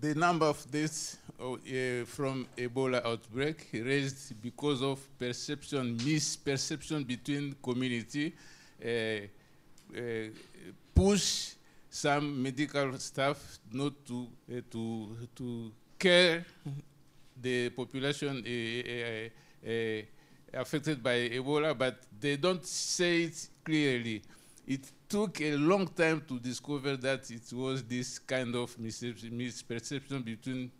the number of deaths uh, from Ebola outbreak raised because of perception, misperception between community, uh, uh, push some medical staff not to uh, to to care the population uh, affected by Ebola, but they don't say it clearly. It took a long time to discover that it was this kind of misperception between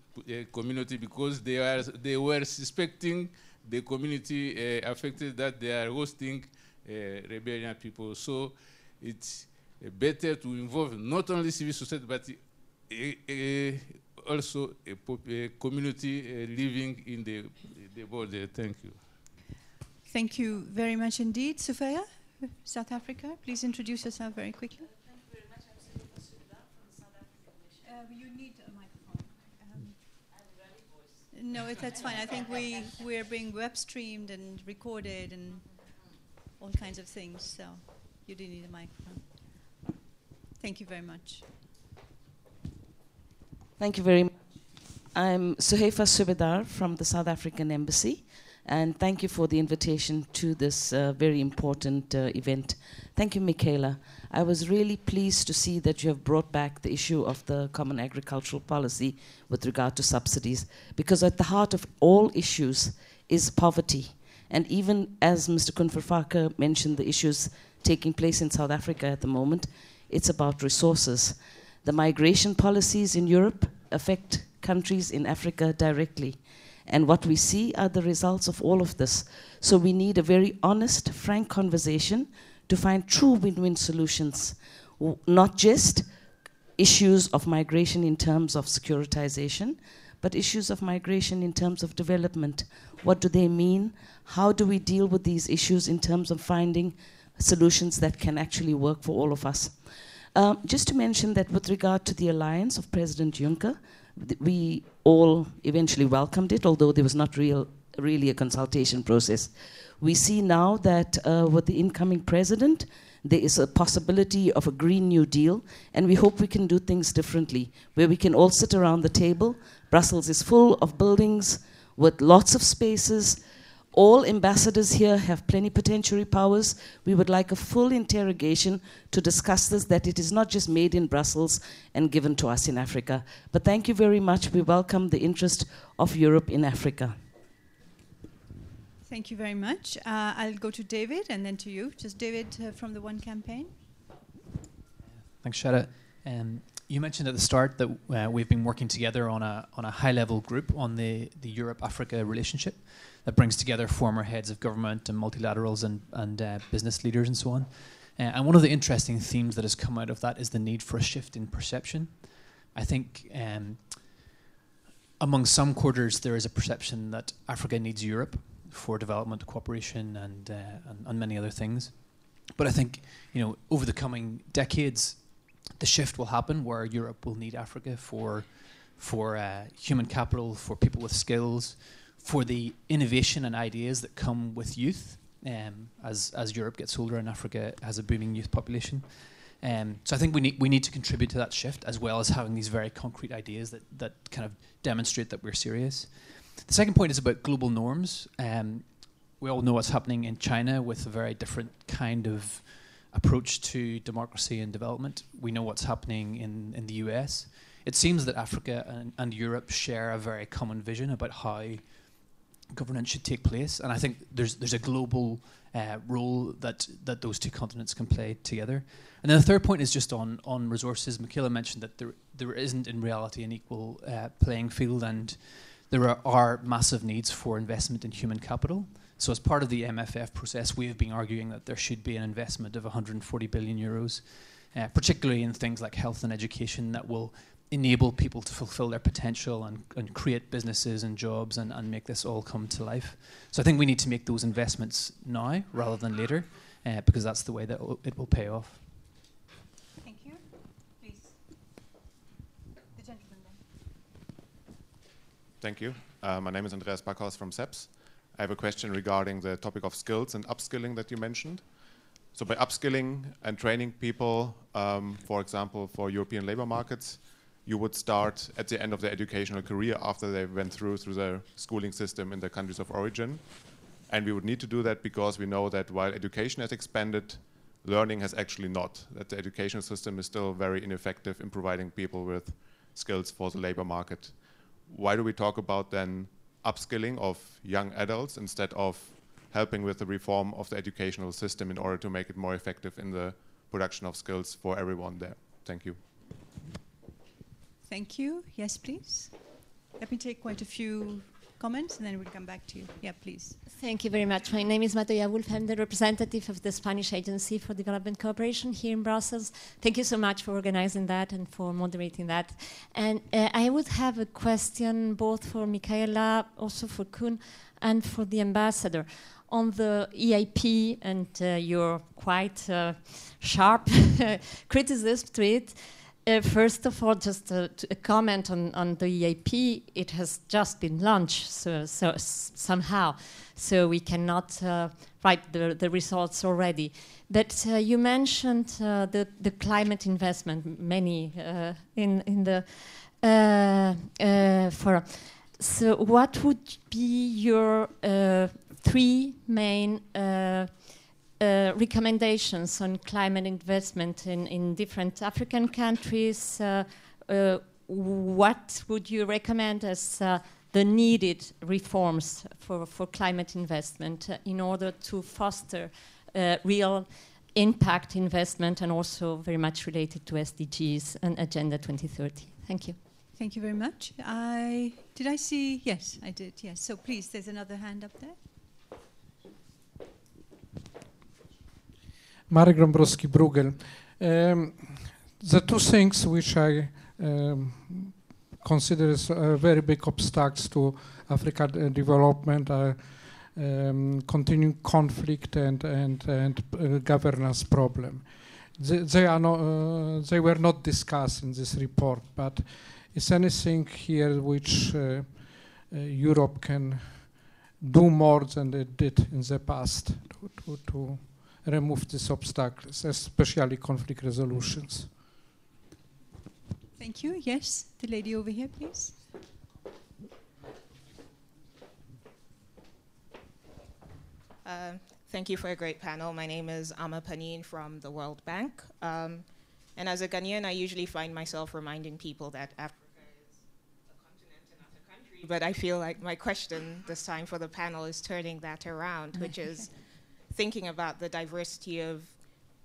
community because they are they were suspecting the community affected that they are hosting rebellion people. So it's better to involve not only civil society but also a, pop- a community uh, living in the the border. Thank you. Thank you very much indeed. Sophia, South Africa, please introduce yourself very quickly. Uh, you need a microphone. Um, no, it, that's fine. I think we we're being web streamed and recorded and all kinds of things. So you do need a microphone. Thank you very much. Thank you very much. I'm Suhaifa Subedar from the South African Embassy, and thank you for the invitation to this uh, very important uh, event. Thank you, Mikaela. I was really pleased to see that you have brought back the issue of the Common Agricultural Policy with regard to subsidies, because at the heart of all issues is poverty. And even as Mr. Kunferfaka mentioned, the issues taking place in South Africa at the moment, it's about resources. The migration policies in Europe affect countries in Africa directly. And what we see are the results of all of this. So we need a very honest, frank conversation to find true win win solutions, not just issues of migration in terms of securitization, but issues of migration in terms of development. What do they mean? How do we deal with these issues in terms of finding solutions that can actually work for all of us? Um, just to mention that with regard to the alliance of President Juncker, th- we all eventually welcomed it, although there was not real, really a consultation process. We see now that uh, with the incoming president, there is a possibility of a Green New Deal, and we hope we can do things differently, where we can all sit around the table. Brussels is full of buildings with lots of spaces. All ambassadors here have plenipotentiary powers. We would like a full interrogation to discuss this, that it is not just made in Brussels and given to us in Africa. But thank you very much. We welcome the interest of Europe in Africa. Thank you very much. Uh, I'll go to David and then to you. Just David uh, from the One Campaign. Thanks, Shada. Um, you mentioned at the start that uh, we've been working together on a on a high level group on the the Europe Africa relationship that brings together former heads of government and multilaterals and and uh, business leaders and so on. Uh, and one of the interesting themes that has come out of that is the need for a shift in perception. I think um, among some quarters there is a perception that Africa needs Europe for development cooperation and, uh, and, and many other things. But I think you know over the coming decades, the shift will happen where Europe will need Africa for for uh, human capital, for people with skills, for the innovation and ideas that come with youth. Um, as as Europe gets older and Africa has a booming youth population, um, so I think we need we need to contribute to that shift as well as having these very concrete ideas that that kind of demonstrate that we're serious. The second point is about global norms. Um, we all know what's happening in China with a very different kind of approach to democracy and development. We know what's happening in, in the US. It seems that Africa and, and Europe share a very common vision about how governance should take place, and I think there's there's a global uh, role that that those two continents can play together. And then the third point is just on on resources. Mikaela mentioned that there there isn't in reality an equal uh, playing field, and there are, are massive needs for investment in human capital. So, as part of the MFF process, we have been arguing that there should be an investment of 140 billion euros, uh, particularly in things like health and education that will enable people to fulfill their potential and, and create businesses and jobs and, and make this all come to life. So, I think we need to make those investments now rather than later, uh, because that's the way that it will pay off. Thank you. Please. The gentleman there. Thank you. Uh, my name is Andreas Backhaus from CEPS. I have a question regarding the topic of skills and upskilling that you mentioned. So by upskilling and training people, um, for example, for European labor markets, you would start at the end of their educational career after they went through through their schooling system in their countries of origin. And we would need to do that because we know that while education has expanded, learning has actually not. That the educational system is still very ineffective in providing people with skills for the labor market. Why do we talk about then upskilling of young adults instead of helping with the reform of the educational system in order to make it more effective in the production of skills for everyone there. Thank you. Thank you. Yes, please. Let me take quite a few comments and then we'll come back to you. Yeah, please. Thank you very much. My name is Matoya Wolf. I'm the representative of the Spanish Agency for Development Cooperation here in Brussels. Thank you so much for organizing that and for moderating that. And uh, I would have a question both for Mikaela, also for Koen, and for the ambassador on the EIP and uh, your quite uh, sharp criticism to it. Uh, first of all, just a, a, comment on, on the EAP. It has just been launched, so, so somehow, so we cannot uh, write the, the results already. But uh, you mentioned uh, the, the climate investment, many uh, in, in the uh, forum. So, what would be your three main uh, recommendations on climate investment in, in different African countries. Uh, uh, what would you recommend as uh, the needed reforms for, for climate investment uh, in order to foster real impact investment and also very much related to SDGs and Agenda 2030? Thank you. Thank you very much. I did I see? Yes, I did. Yes. So please, there's another hand up there. Marek Dabrowski Bruegel. Um, the two things which I um, consider as very big obstacles to Africa uh, development are um, continuing conflict and and and uh, governance problem. They, they are not, uh, they were not discussed in this report, but is anything here which uh, uh, Europe can do more than it did in the past to, to, to remove these obstacles, especially conflict resolutions. Thank you. Yes, the lady over here, please. Uh, thank you for a great panel. My name is Ama Panin from the World Bank. Um, and as a Ghanaian, I usually find myself reminding people that Africa is a continent and not a country. But I feel like my question this time for the panel is turning that around, which is thinking about the diversity of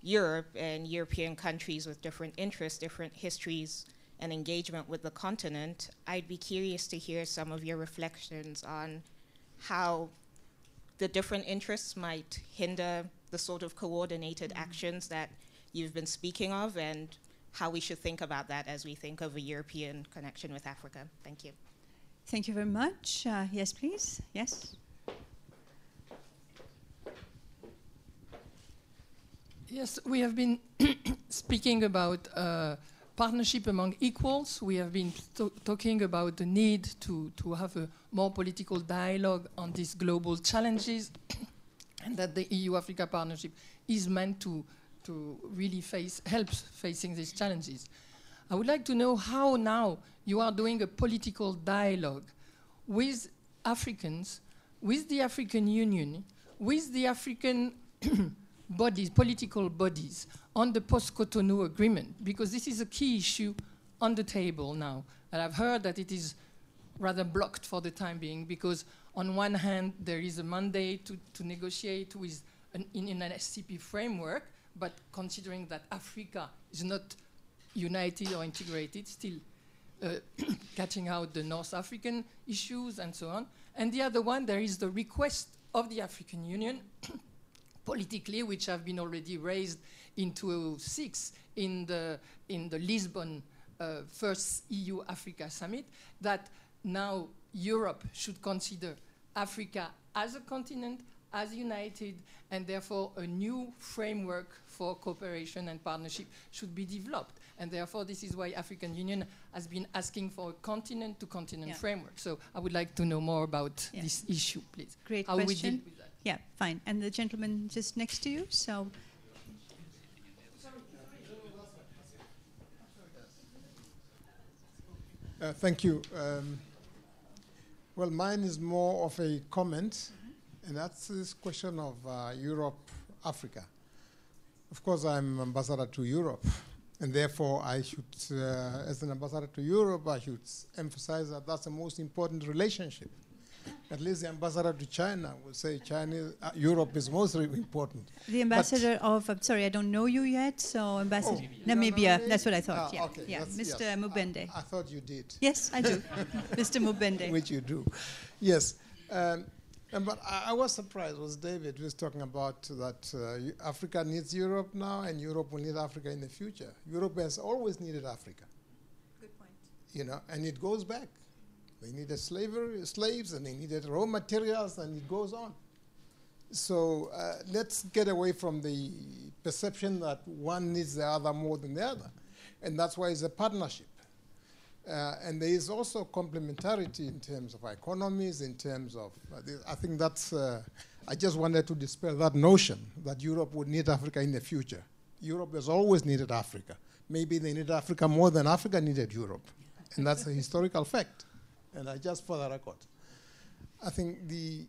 Europe and European countries with different interests, different histories, and engagement with the continent, I'd be curious to hear some of your reflections on how the different interests might hinder the sort of coordinated mm-hmm. actions that you've been speaking of and how we should think about that as we think of a European connection with Africa. Thank you. Thank you very much. Uh, yes, please. Yes. Yes, we have been speaking about uh, partnership among equals. We have been talking about the need to, to have a more political dialogue on these global challenges, and that the EU-Africa partnership is meant to, to really face, helps facing these challenges. I would like to know how now you are doing a political dialogue with Africans, with the African Union, with the African bodies, political bodies, on the post-Cotonou agreement, because this is a key issue on the table now. And I've heard that it is rather blocked for the time being, because on one hand, there is a mandate to, to negotiate with an, in, in an ACP framework, but considering that Africa is not united or integrated, still uh, catching out the North African issues and so on. And the other one, there is the request of the African Union politically, which have been already raised in 2006 in the, in the Lisbon uh, first EU-Africa summit, that now Europe should consider Africa as a continent, as united, and therefore a new framework for cooperation and partnership should be developed. And therefore, this is why African Union has been asking for a continent-to-continent yeah. framework. So I would like to know more about yeah. this issue, please. Great How question. Yeah, fine. And the gentleman just next to you, so. Uh, thank you. Um, well, mine is more of a comment, mm-hmm. and that's this question of uh, Europe, Africa. Of course, I'm ambassador to Europe, and therefore I should, uh, as an ambassador to Europe, I should emphasize that that's the most important relationship at least the ambassador to China would say China, uh, Europe is most important. The ambassador but of, I'm sorry, I don't know you yet, so ambassador oh, Namibia. That's what I thought. Ah, yeah, okay, yeah, Mr. Yes. Mubende. I, I, thought you did. Yes, I do, Mr. Mubende. Which you do, yes. Um, but I, I, was surprised. Was David was talking about that uh, Africa needs Europe now, and Europe will need Africa in the future. Europe has always needed Africa. Good point. You know, and it goes back. They needed slavery, slaves and they needed raw materials, and it goes on. So uh, let's get away from the perception that one needs the other more than the other. And that's why it's a partnership. Uh, and there is also complementarity in terms of economies, in terms of, uh, I think that's, uh, I just wanted to dispel that notion that Europe would need Africa in the future. Europe has always needed Africa. Maybe they needed Africa more than Africa needed Europe. And that's a historical fact and I just for the record. I think the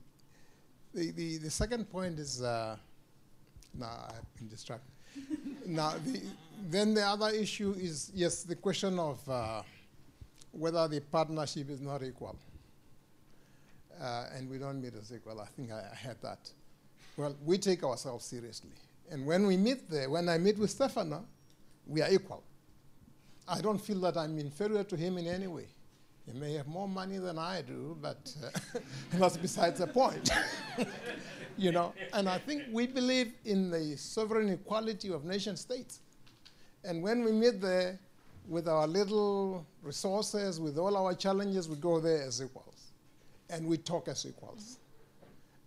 the, the, the second point is uh, now I've been distracted. now the, then the other issue is yes the question of uh, whether the partnership is not equal. Uh, and we don't meet as equal. I think I, I had that. Well, we take ourselves seriously. And when we meet there, when I meet with Stefano, we are equal. I don't feel that I'm inferior to him in any way. He may have more money than I do, but uh, that's besides the point. you know, and I think we believe in the sovereign equality of nation states. And when we meet there with our little resources, with all our challenges, we go there as equals. And we talk as equals.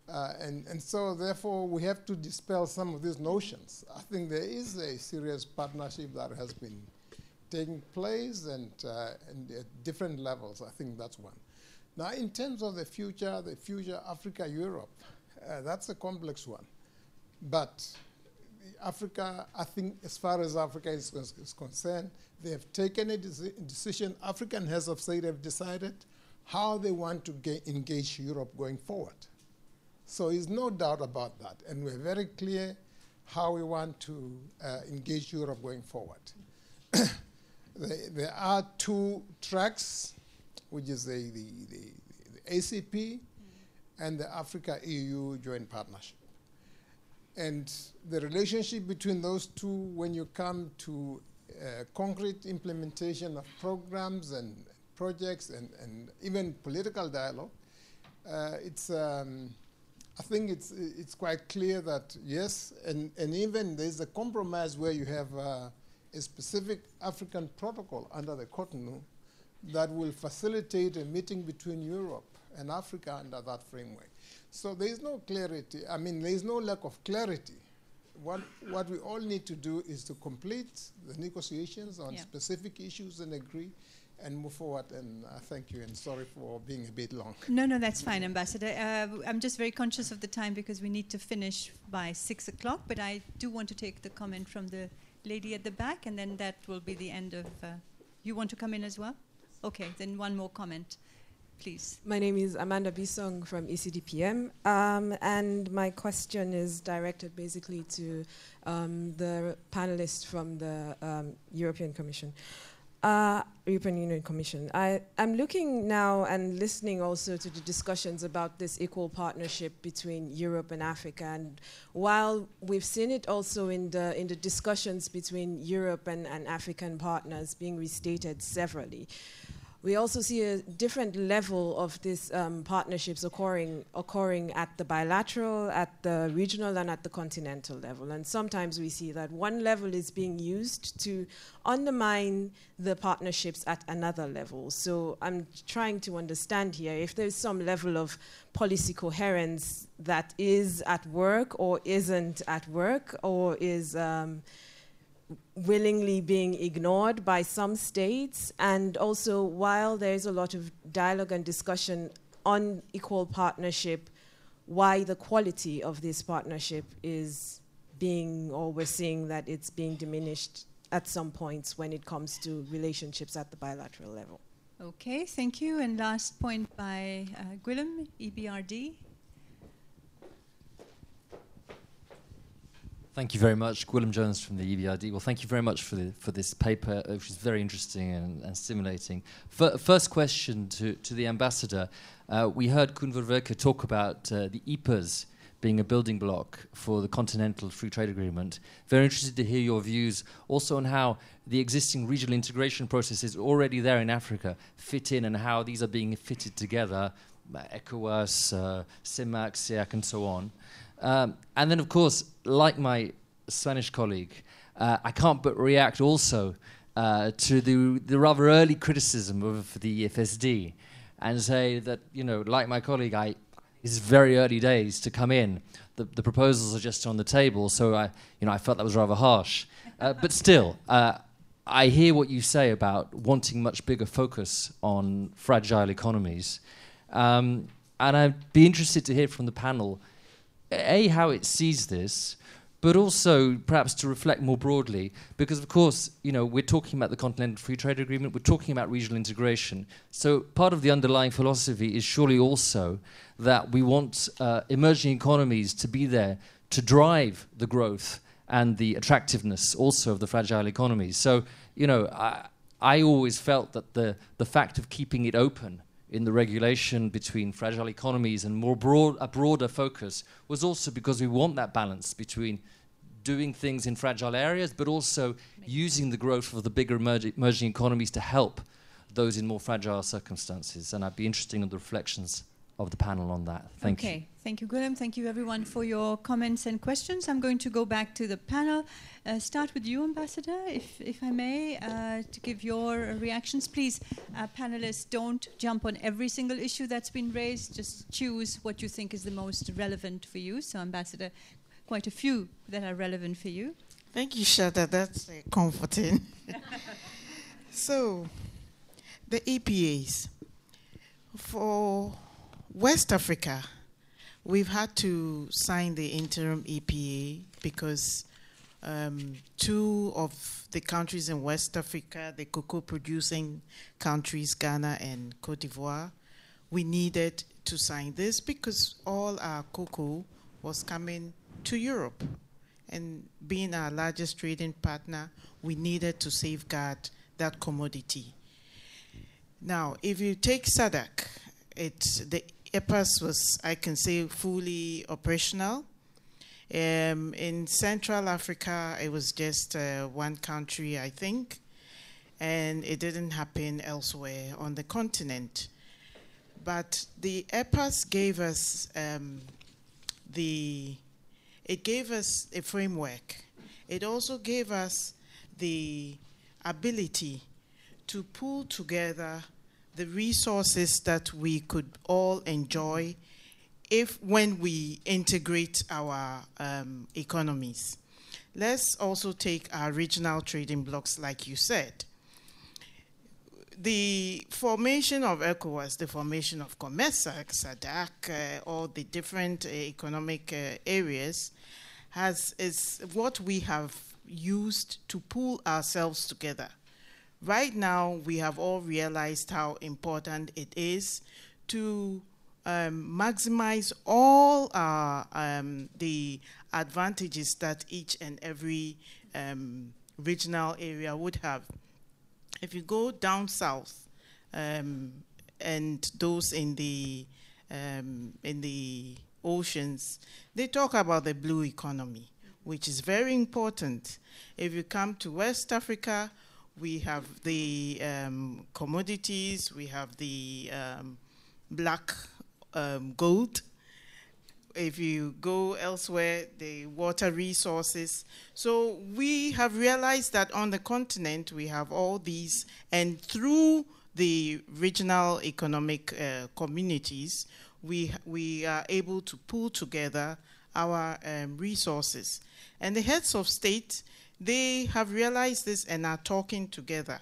Uh, and, and so, therefore, we have to dispel some of these notions. I think there is a serious partnership that has been taking place and, uh, and at different levels. I think that's one. Now, in terms of the future, the future Africa Europe, uh, that's a complex one. But Africa, I think, as far as Africa is, is concerned, they have taken a decision. African heads of state have decided how they want to engage Europe going forward. So there's no doubt about that. And we're very clear how we want to uh, engage Europe going forward. there are two tracks, which is the, the, the, the ACP mm. and the Africa EU joint partnership. And the relationship between those two, when you come to uh, concrete implementation of programs and projects and, and even political dialogue, uh, it's, um, I think it's, it's quite clear that yes, and, and even there's a compromise where you have uh, a specific African protocol under the Cotonou that will facilitate a meeting between Europe and Africa under that framework. So there is no clarity. I mean, there is no lack of clarity. What, what we all need to do is to complete the negotiations on Yeah. specific issues and agree and move forward. And uh, thank you, and sorry for being a bit long. No, no, that's fine, Ambassador. Uh, I'm just very conscious of the time because we need to finish by six o'clock. But I do want to take the comment from the lady at the back, and then that will be the end of. Uh, you want to come in as well? Okay, then one more comment, please. My name is Amanda Bisong from ECDPM, um, and my question is directed basically to um, the panelists from the um, European Commission. Uh, European Union Commission. I, I'm looking now and listening also to the discussions about this equal partnership between Europe and Africa. And while we've seen it also in the in the discussions between Europe and, and African partners being restated severally, we also see a different level of these um, partnerships occurring occurring at the bilateral, at the regional, and at the continental level. And sometimes we see that one level is being used to undermine the partnerships at another level. So I'm trying to understand here if there's some level of policy coherence that is at work or isn't at work or is. Um, willingly being ignored by some states. And also, while there's a lot of dialogue and discussion on equal partnership, why the quality of this partnership is being, or we're seeing that it's being diminished at some points when it comes to relationships at the bilateral level. Okay, thank you. And last point by uh, Gwilym, EBRD. Thank you very much, Gwilym Jones from the EBRD. Well, thank you very much for the, for this paper, uh, which is very interesting and, and stimulating. F- first question to, to the ambassador: uh, We heard Koen Vervaeke talk about uh, the EPAs being a building block for the Continental Free Trade Agreement. Very interested to hear your views also on how the existing regional integration processes already there in Africa fit in and how these are being fitted together, uh, ECOWAS, uh, CEMAC, SEAC, and so on. Um, and then, of course, like my Spanish colleague, uh, I can't but react also uh, to the, the rather early criticism of the FSD and say that, you know, like my colleague, I, it's very early days to come in. The, the proposals are just on the table, so I, you know, I felt that was rather harsh. Uh, but still, uh, I hear what you say about wanting much bigger focus on fragile economies. Um, and I'd be interested to hear from the panel a how it sees this, but also perhaps to reflect more broadly, because of course, you know, we're talking about the Continental Free Trade Agreement, we're talking about regional integration. So part of the underlying philosophy is surely also that we want uh, emerging economies to be there to drive the growth and the attractiveness also of the fragile economies. So, you know, I, I always felt that the, the fact of keeping it open in the regulation between fragile economies and more broad, a broader focus was also because we want that balance between doing things in fragile areas, but also using the growth of the bigger emerging, emerging economies to help those in more fragile circumstances. And I'd be interested in the reflections of the panel on that. Thank okay. you. Thank you, Gwilym. Thank you, everyone, for your comments and questions. I'm going to go back to the panel. Uh, start with you, Ambassador, if, if I may, uh, to give your reactions. Please, uh, panelists, don't jump on every single issue that's been raised. Just choose what you think is the most relevant for you. So, Ambassador, quite a few that are relevant for you. Thank you, Shada. That's uh, comforting. so, the EPAs. For West Africa, we've had to sign the interim EPA because um, two of the countries in West Africa, the cocoa producing countries, Ghana and Cote d'Ivoire, we needed to sign this because all our cocoa was coming to Europe. And being our largest trading partner, we needed to safeguard that commodity. Now, if you take SADC, it's the EPAS was, I can say, fully operational. Um, in Central Africa, it was just uh, one country, I think, and it didn't happen elsewhere on the continent. But the EPAS gave us um, the, it gave us a framework. It also gave us the ability to pull together the resources that we could all enjoy if when we integrate our um, economies. Let's also take our regional trading blocks, like you said. The formation of ECOWAS, the formation of COMESA, SADC, uh, all the different uh, economic uh, areas, has is what we have used to pull ourselves together. Right now, we have all realized how important it is to um, maximize all our, um, the advantages that each and every um, regional area would have. If you go down south, um, and those in the um, in the oceans, they talk about the blue economy, which is very important. If you come to West Africa, we have the um, commodities, we have the um, black um, gold. If you go elsewhere, the water resources. So we have realized that on the continent we have all these, and through the regional economic uh, communities, we we are able to pull together our um, resources. And the heads of state they have realized this and are talking together.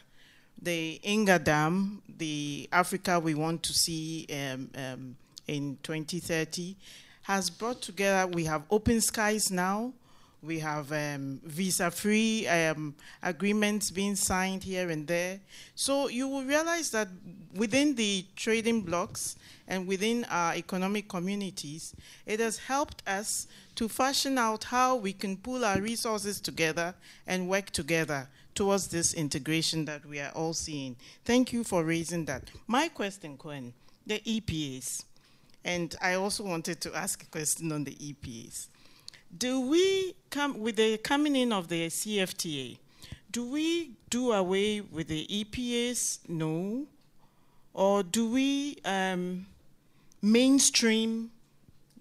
The Inga Dam, the Africa we want to see um, um, in 2030, has brought together, we have open skies now, we have um, visa free um, agreements being signed here and there. So you will realize that within the trading blocks and within our economic communities, it has helped us to fashion out how we can pull our resources together and work together towards this integration that we are all seeing. Thank you for raising that. My question, Gwen, the EPAs, and I also wanted to ask a question on the EPAs. Do we come with the coming in of the CFTA? Do we do away with the EPAs? No. Or do we um, mainstream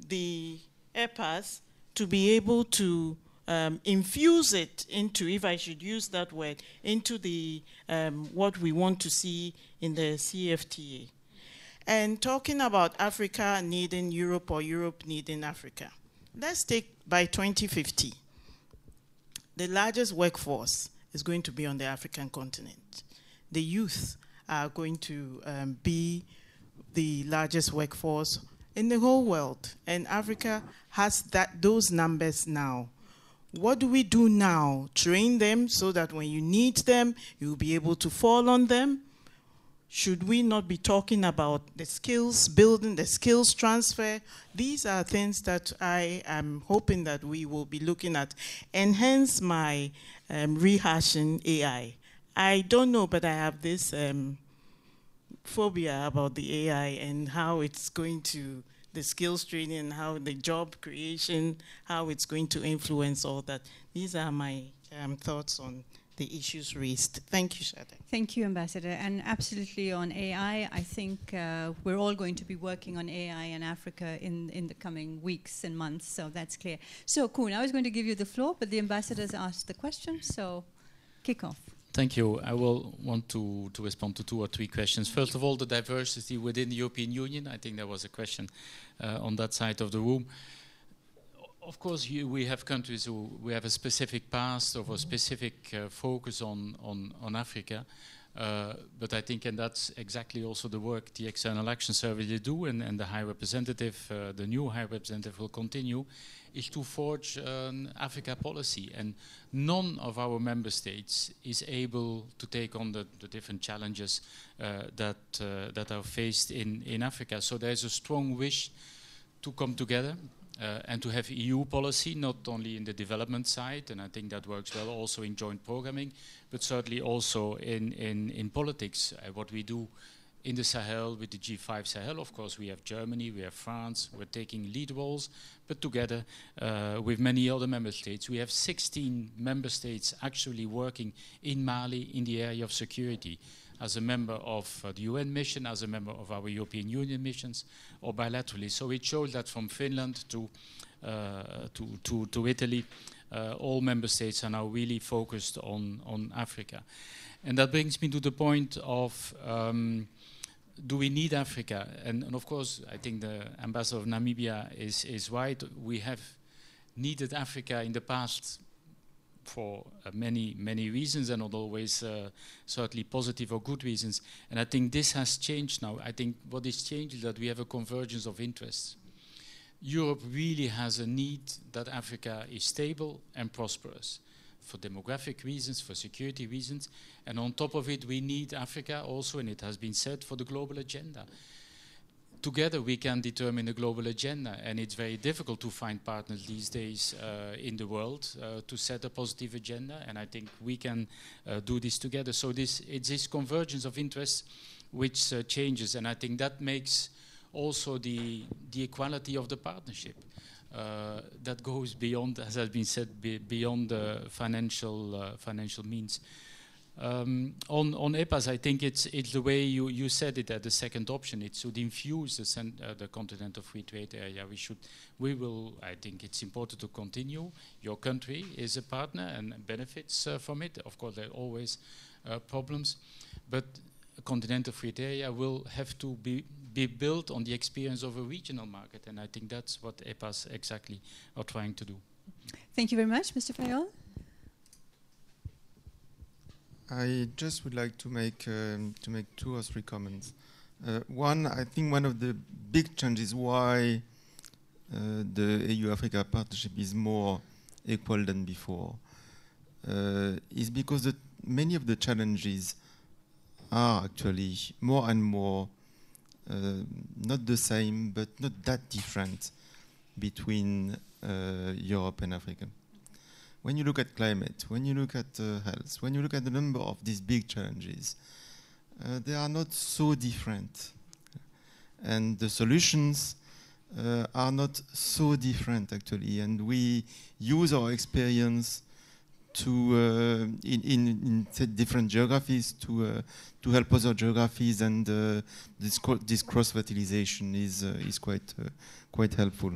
the EPAs to be able to um, infuse it into, if I should use that word, into the um, what we want to see in the CFTA. And talking about Africa needing Europe or Europe needing Africa. Let's take by 2050, the largest workforce is going to be on the African continent. The youth are going to um, be the largest workforce in the whole world, and Africa has that those numbers now. What do we do now? Train them so that when you need them, you'll be able to fall on them. Should we not be talking about the skills building, the skills transfer? These are things that I am hoping that we will be looking at. And hence my um, rehashing AI. I don't know, but I have this um, phobia about the AI and how it's going to, the skills training, how the job creation, how it's going to influence all that. These are my um, thoughts on the issues raised. Thank you, Shada. Thank you, Ambassador. And absolutely on AI, I think uh, we're all going to be working on AI in Africa in, in the coming weeks and months, so that's clear. So, Koen, I was going to give you the floor, but the ambassadors asked the question, so kick off. Thank you. I will want to, to respond to two or three questions. First of all, the diversity within the European Union. I think there was a question uh, on that side of the room of course, you, we have countries who we have a specific past or a specific uh, focus on, on, on Africa. Uh, but I think, and that's exactly also the work the External Action Service will do, and, and the High Representative, uh, the new High Representative will continue, is to forge an Africa policy. And none of our member states is able to take on the, the different challenges uh, that, uh, that are faced in, in Africa. So there's a strong wish to come together uh, and to have EU policy, not only in the development side, and I think that works well also in joint programming, but certainly also in, in, in politics, uh, what we do in the Sahel with the G5 Sahel. Of course, we have Germany, we have France, we're taking lead roles, but together uh, with many other member states, we have 16 member states actually working in Mali in the area of security as a member of uh, the UN mission, as a member of our European Union missions, or bilaterally. So it shows that from Finland to, uh, to, to, to, Italy, uh, all member states are now really focused on, on Africa. And that brings me to the point of um, do we need Africa? And, and, of course, I think the ambassador of Namibia is, is right. We have needed Africa in the past for uh, many, many reasons and not always uh, certainly positive or good reasons. And I think this has changed now. I think what is changed is that we have a convergence of interests. Europe really has a need that Africa is stable and prosperous for demographic reasons, for security reasons. And on top of it, we need Africa also, and it has been said, for the global agenda. Together, we can determine a global agenda, and it's very difficult to find partners these days uh, in the world uh, to set a positive agenda. And I think we can uh, do this together. So this it's this convergence of interests which uh, changes, and I think that makes also the the equality of the partnership. Uh, that goes beyond, as has been said, be beyond the financial uh, financial means. Um, on on EPAs, I think it's it's the way you, you said it at the second option. It should infuse the uh, the continental free trade area. We should we will. I think it's important to continue. Your country is a partner and benefits uh, from it. Of course, there are always uh, problems, but continental free trade area will have to be be built on the experience of a regional market. And I think that's what EPAs exactly are trying to do. Thank you very much, Mr. Fayolle. I just would like to make um, to make two or three comments. Uh, one, I think one of the big changes why uh, the EU-Africa partnership is more equal than before uh, is because many of the challenges are actually more and more uh, not the same, but not that different between uh, Europe and Africa. When you look at climate, when you look at uh, health, when you look at the number of these big challenges, they are not so different. And the solutions uh, are not so different actually and we use our experience to uh, in, in, in different geographies to uh, to help other geographies and uh, this, this cross fertilization is is quite quite helpful.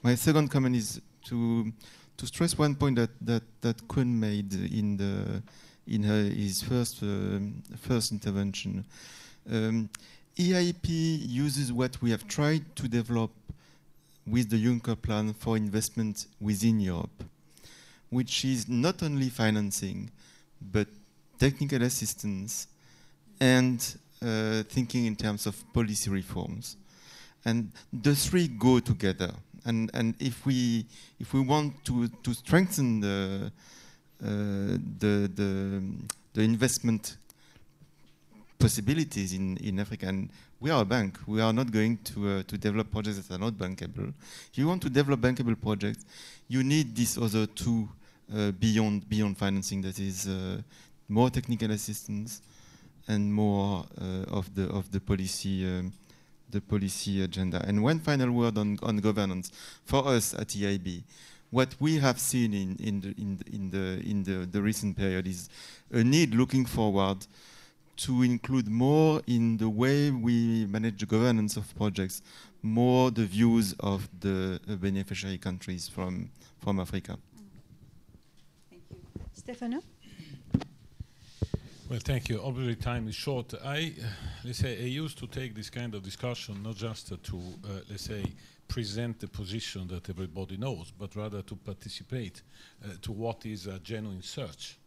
My second comment is to to stress one point that that that Koen made in the in her, his first first intervention. Um, EIP uses what we have tried to develop with the Juncker plan for investment within Europe which is not only financing, but technical assistance and uh, thinking in terms of policy reforms. And the three go together. And, and if, we, if we want to, to strengthen the, uh, the, the, the investment possibilities in, in Africa. And we are a bank. We are not going to, uh, to develop projects that are not bankable. If you want to develop bankable projects, you need these other two uh, beyond, beyond financing, that is uh, more technical assistance and more uh, of, the, of the policy um, the policy agenda. And one final word on, on governance. For us at EIB, what we have seen in, in, the, in, the, in, the, in the, the recent period is a need looking forward to include more in the way we manage the governance of projects, more the views of the beneficiary countries from, from Africa. Thank you. Stefano? Well, thank you. Obviously, time is short. I, let's say, I used to take this kind of discussion not just to, uh, let's say, present the position that everybody knows, but rather to participate uh, to what is a genuine search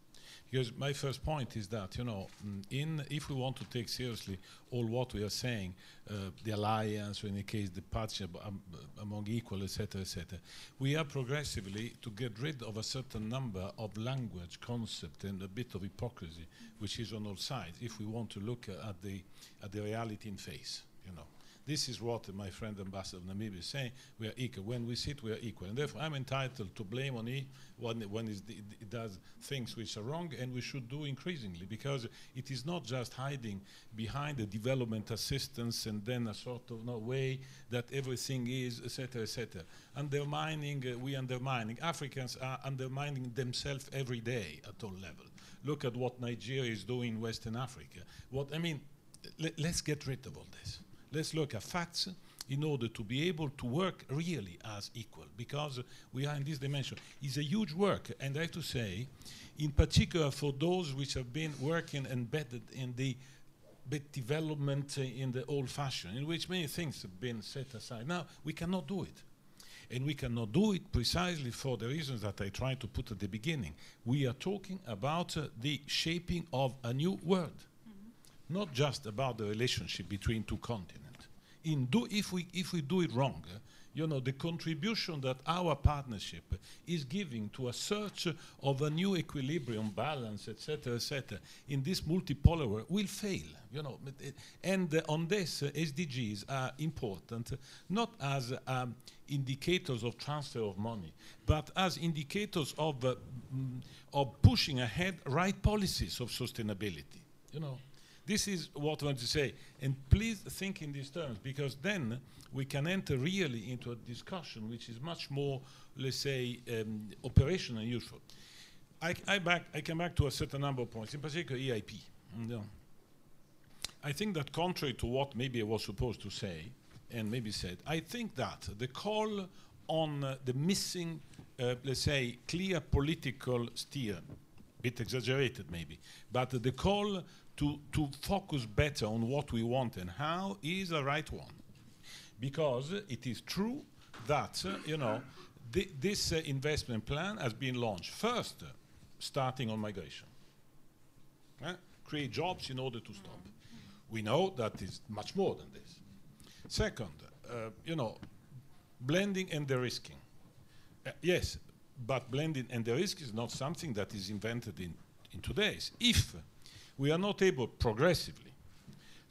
because my first point is that, you know, mm, in if we want to take seriously all what we are saying, uh, the alliance, or in the case the partnership um, among equal, etc., etc., we are progressively to get rid of a certain number of language, concept, and a bit of hypocrisy, which is on all sides, if we want to look at the, at the reality in face, you know. This is what my friend Ambassador of Namibia is saying. We are equal. When we sit, we are equal. And therefore, I'm entitled to blame on E when, when it does things which are wrong, and we should do increasingly, because it is not just hiding behind the development assistance and then a sort of no way that everything is, etc., etc. Undermining, uh, we undermining. Africans are undermining themselves every day at all levels. Look at what Nigeria is doing in Western Africa. What I mean, let's get rid of all this. Let's look at facts in order to be able to work really as equal, because we are in this dimension. It's a huge work, and I have to say, in particular for those which have been working embedded in the development uh, in the old fashion, in which many things have been set aside. Now, we cannot do it. And we cannot do it precisely for the reasons that I tried to put at the beginning. We are talking about uh, the shaping of a new world. Not just about the relationship between two continents. In do, if, we, if we do it wrong, you know, the contribution that our partnership is giving to a search of a new equilibrium, balance, etc., etc., in this multipolar world will fail. You know, and uh, on this, uh, SDGs are important, not as um, indicators of transfer of money, but as indicators of, uh, mm, of pushing ahead right policies of sustainability. You know, this is what I want to say. And please think in these terms, because then we can enter really into a discussion which is much more, let's say, um, operational and useful. I, I, back, I come back to a certain number of points, in particular EIP. I think that contrary to what maybe I was supposed to say, and maybe said, I think that the call on uh, the missing, uh, let's say, clear political steer, a bit exaggerated maybe, but the call to, to focus better on what we want and how is a right one because it is true that, uh, you know, this uh, investment plan has been launched first, uh, starting on migration. create jobs in order to stop. We know that is much more than this. Second, uh, you know, blending and de-risking. Uh, yes, but blending and de-risk is not something that is invented in, in two days. If we are not able progressively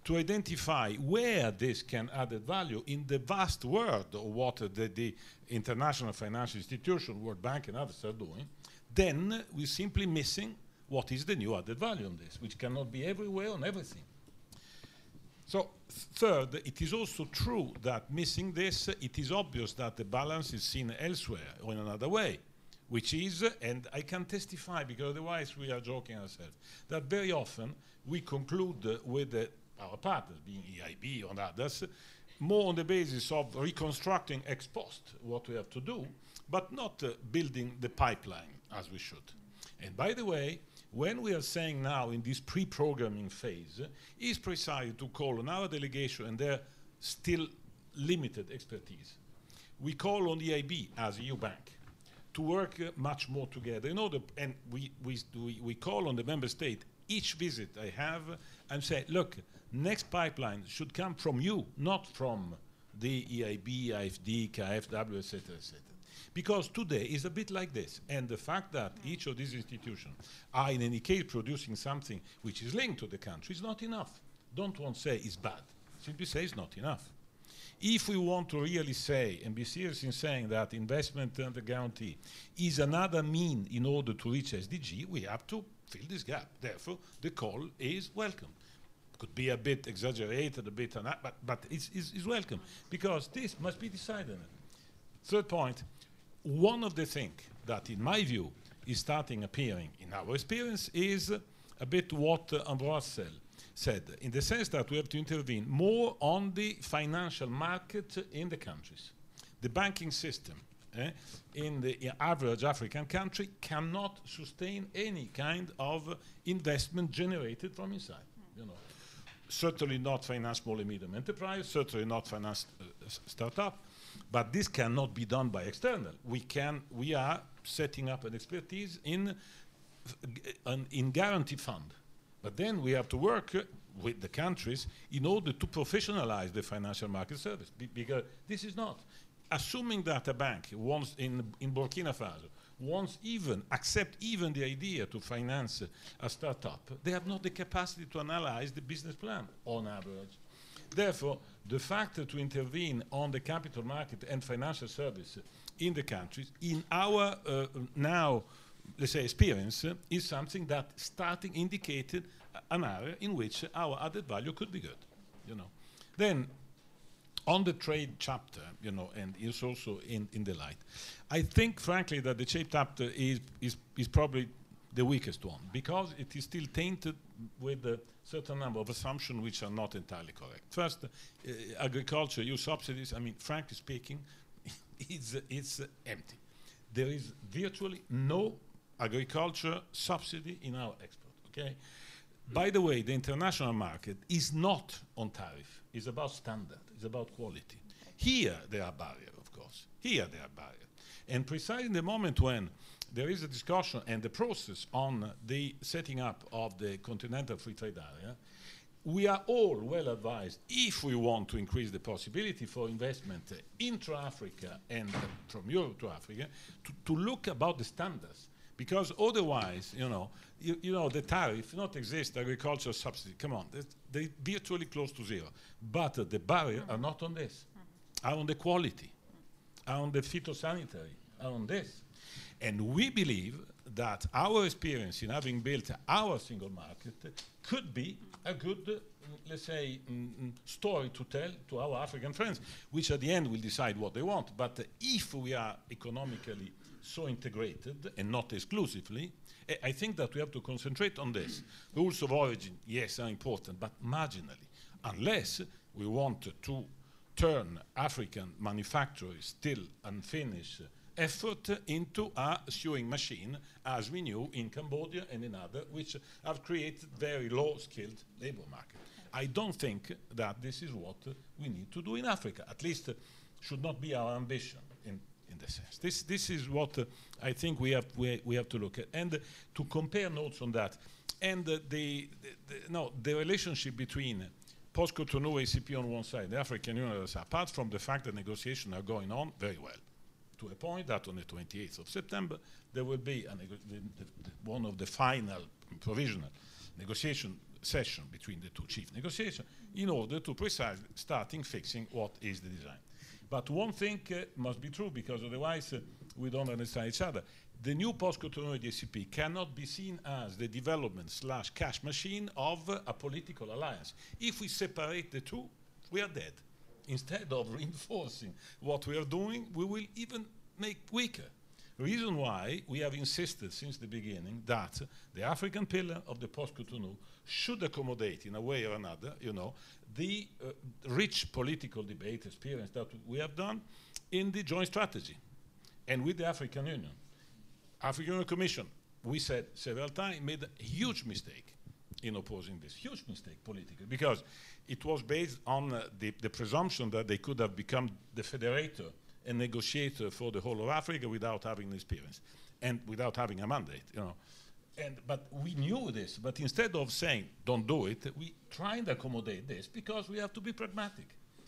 to identify where this can add value in the vast world of what the, the international financial institution, World Bank and others are doing, then we're simply missing what is the new added value on this, which cannot be everywhere on everything. So third, it is also true that missing this, it is obvious that the balance is seen elsewhere or in another way, which is, and I can testify because otherwise we are joking ourselves, that very often we conclude with the our partners, being EIB and others, more on the basis of reconstructing ex post what we have to do, but not uh, building the pipeline as we should. And by the way, when we are saying now in this pre-programming phase, uh, is precisely to call on our delegation and their still limited expertise. We call on the EIB as EU bank to work uh, much more together in order, and we, we, we, call on the member state each visit I have and say, look, next pipeline should come from you, not from the EIB, AFD, KfW, etc., etc. Because today is a bit like this, and the fact that each of these institutions are in any case producing something which is linked to the country is not enough. Don't want to say it's bad. Simply say it's not enough. If we want to really say and be serious in saying that investment under guarantee is another mean in order to reach SDG, we have to fill this gap. Therefore, the call is welcome could be a bit exaggerated, a bit, but, but it's, it's, it's, welcome because this must be decided. Third point, one of the things that, in my view, is starting appearing in our experience is a bit what uh, Ambroise said, in the sense that we have to intervene more on the financial market in the countries. The banking system eh, in the average African country cannot sustain any kind of investment generated from inside. You know certainly not finance small and medium enterprise, certainly not finance uh, startup, but this cannot be done by external. We can, we are setting up an expertise in, an, in guarantee fund. But then we have to work uh, with the countries in order to professionalize the financial market service, Be because this is not. Assuming that a bank wants in, in Burkina Faso wants even, accept even the idea to finance a startup, they have not the capacity to analyze the business plan on average. Therefore, the fact to intervene on the capital market and financial service in the countries, in our uh, now, let's say, experience, uh, is something that starting indicated an area in which our added value could be good. You know, then on the trade chapter, you know, and it's also in, in the light. I think, frankly, that the trade chapter is, is, is probably the weakest one because it is still tainted with a certain number of assumptions which are not entirely correct. First, uh, agriculture, use subsidies, I mean, frankly speaking, it's, it's uh, empty. There is virtually no agriculture subsidy in our export, okay? By the way, the international market is not on tariff, it's about standard, it's about quality. Here there are barriers, of course. Here there are barriers. And precisely in the moment when there is a discussion and the process on the setting up of the continental free trade area, we are all well advised, if we want to increase the possibility for investment intra-Africa and from Europe to Africa, to, to look about the standards. Because otherwise, you know, you, you know, the tariff not exist, agricultural subsidy, come on, they're, virtually close to zero. But uh, the barrier are not on this, are on the quality, are on the phytosanitary, are on this. And we believe that our experience in having built our single market could be a good, uh, let's say, mm, mm, story to tell to our African friends, which at the end will decide what they want. But uh, if we are economically so integrated and not exclusively, I, I think that we have to concentrate on this. Rules of origin, yes, are important, but marginally, unless we want to turn African manufacturers still unfinished effort into a sewing machine, as we knew in Cambodia and in other, which have created very low-skilled labor market. I don't think that this is what we need to do in Africa. At least should not be our ambition in, the sense. This, this is what uh, I think we have, we, we have to look at. And uh, to compare notes on that, and the, the, the, no, the relationship between post-Cotonou ACP on one side, the African Union on the other apart from the fact that negotiations are going on very well to a point that on the 28th of September there will be one of the final provisional negotiation session between the two chief negotiations in order to precisely starting fixing what is the design. But one thing uh, must be true because otherwise uh, we don't understand each other. The new post-Cotonou ACP cannot be seen as the development slash cash machine of uh, a political alliance. If we separate the two, we are dead instead of reinforcing what we are doing, we will even make weaker. Reason why we have insisted since the beginning that the African pillar of the post-Cotonou should accommodate, in a way or another, you know, the uh, rich political debate experience that we have done in the joint strategy and with the African Union. African Union Commission, we said several times, made a huge mistake in opposing this. Huge mistake politically, because it was based on uh, the, the, presumption that they could have become the federator and negotiator for the whole of Africa without having experience and without having a mandate, you know. And, but we knew this, but instead of saying, don't do it, we tried to accommodate this because we have to be pragmatic.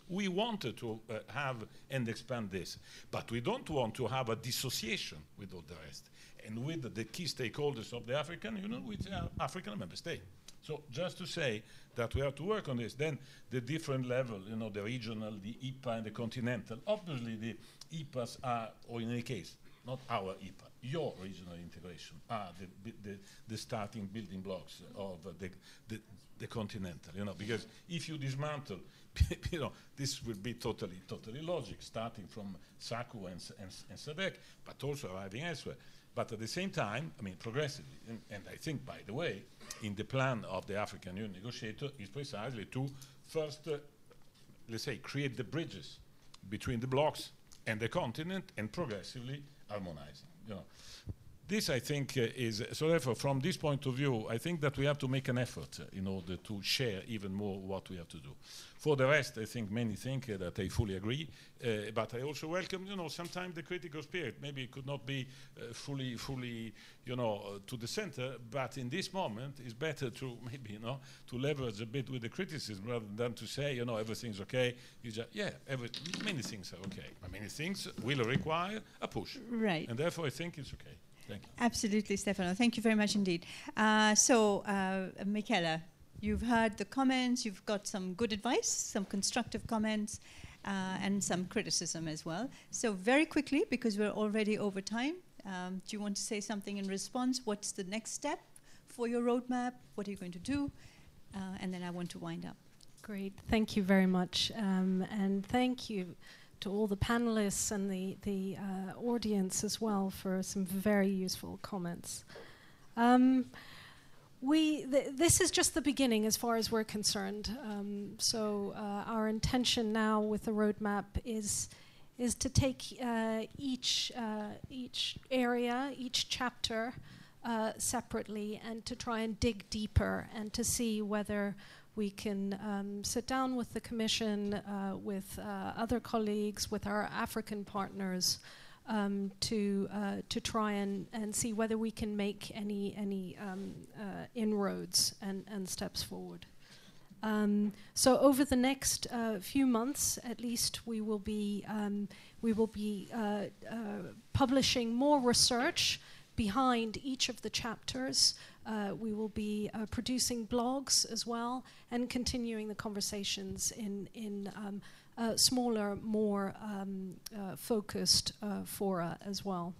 We wanted to uh, have and expand this, but we don't want to have a dissociation with all the rest and with the key stakeholders of the African Union, which are African member states. So just to say that we have to work on this, then the different level, you know, the regional, the EPA and the continental. Obviously the EPAs are, or in any case, not our EPA, your regional integration are the, the, the starting building blocks of the, the, the continental, you know, because if you dismantle you know, this will be totally, totally logic, starting from SACU and, and, and SADC, but also arriving elsewhere. But at the same time, I mean, progressively, and, and, I think, by the way, in the plan of the African Union negotiator is precisely to first, uh, let's say, create the bridges between the blocks and the continent and progressively harmonizing. You know. This, I think, uh, is so. Therefore, from this point of view, I think that we have to make an effort uh, in order to share even more what we have to do. For the rest, I think many think uh, that I fully agree, uh, but I also welcome, you know, sometimes the critical spirit. Maybe it could not be uh, fully, fully, you know, uh, to the center, but in this moment, it's better to maybe, you know, to leverage a bit with the criticism rather than to say, you know, everything's okay. You just, yeah, every, many things are okay. But many things will require a push. Right. And therefore, I think it's okay. Thank you. Absolutely, Stefano. Thank you very much indeed. Uh, so, uh, Mikaela, You've heard the comments, you've got some good advice, some constructive comments, uh, and some criticism as well. So, very quickly, because we're already over time, um, do you want to say something in response? What's the next step for your roadmap? What are you going to do? Uh, and then I want to wind up. Great, thank you very much, um, and thank you to all the panelists and the the uh, audience as well for some very useful comments. Um, we th- this is just the beginning as far as we're concerned. Um, so uh, our intention now with the roadmap is is to take uh, each uh, each area, each chapter. Uh, separately and to try and dig deeper and to see whether we can um, sit down with the Commission, uh, with uh, other colleagues, with our African partners, um, to uh, to try and, and see whether we can make any any um, uh, inroads and, and steps forward. Um, so over the next uh, few months, at least, we will be um, we will be uh, publishing more research behind each of the chapters. Uh, we will be uh, producing blogs as well and continuing the conversations in, in um, uh, smaller, more um, uh, focused uh, fora as well.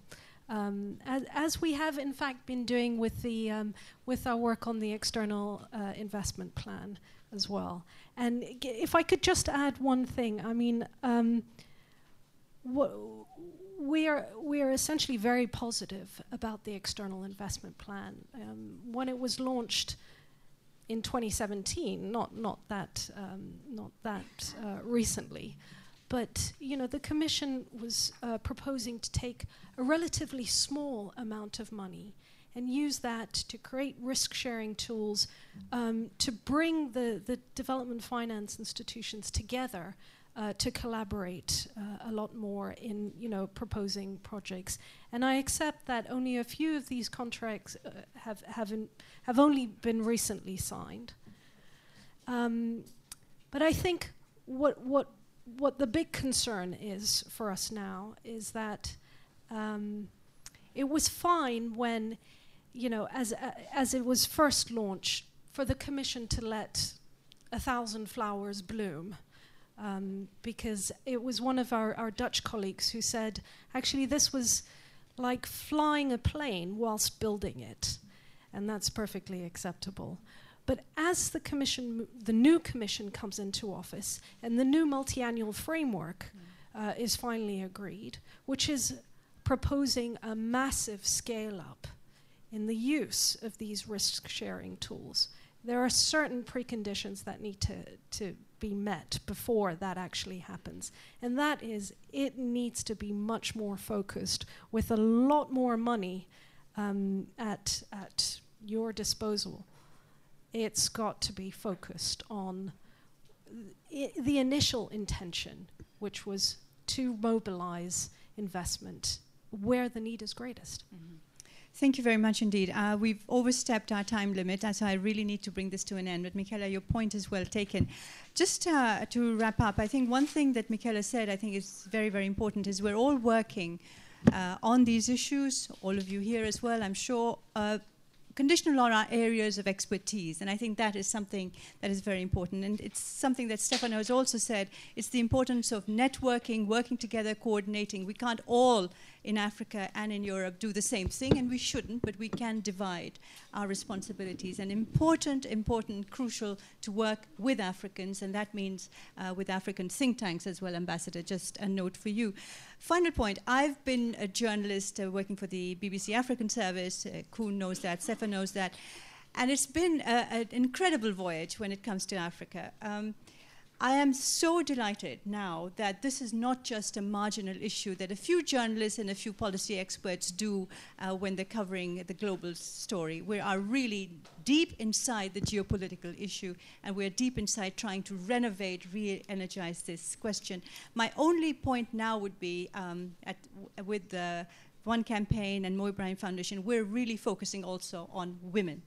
Um, as, as, we have in fact been doing with, the, um, with our work on the external uh, investment plan as well. And if I could just add one thing, I mean, um, what we are we are essentially very positive about the external investment plan. Um, when it was launched in 2017, not not that um, not that uh, recently, but you know the Commission was uh, proposing to take a relatively small amount of money and use that to create risk sharing tools um, to bring the, the development finance institutions together uh, to collaborate uh, a lot more in you know proposing projects. And I accept that only a few of these contracts uh, have have have only been recently signed. Um, but I think what what what the big concern is for us now is that um, it was fine when you know as as it was first launched for the commission to let a thousand flowers bloom um, because it was one of our, our Dutch colleagues who said, actually, this was like flying a plane whilst building it, and that's perfectly acceptable. But as the commission, the new commission comes into office, and the new multi-annual framework uh, is finally agreed, which is proposing a massive scale up in the use of these risk-sharing tools. There are certain preconditions that need to, to be met before that actually happens. And that is, it needs to be much more focused with a lot more money um, at, at your disposal. It's got to be focused on I- the initial intention, which was to mobilize investment where the need is greatest. Mm-hmm. Thank you very much indeed. Uh, we've overstepped our time limit, so I really need to bring this to an end. But Mikaela, your point is well taken. Just uh, to wrap up, I think one thing that Mikaela said I think is very, very important is we're all working uh, on these issues, all of you here as well, I'm sure, uh, conditional on our areas of expertise. And I think that is something that is very important. And it's something that Stefano has also said. It's the importance of networking, working together, coordinating. We can't all in Africa and in Europe do the same thing, and we shouldn't, but we can divide our responsibilities. And important, important, crucial to work with Africans, and that means uh, with African think tanks as well, Ambassador. Just a note for you. Final point I've been a journalist uh, working for the BBC African Service. Uh, Koen knows that, Sefa knows that. And it's been an incredible voyage when it comes to Africa. Um, I am so delighted now that this is not just a marginal issue that a few journalists and a few policy experts do uh, when they're covering the global story. We are really deep inside the geopolitical issue, and we're deep inside trying to renovate, re energize this question. My only point now would be um, with the One Campaign and Mo Ibrahim Foundation, we're really focusing also on women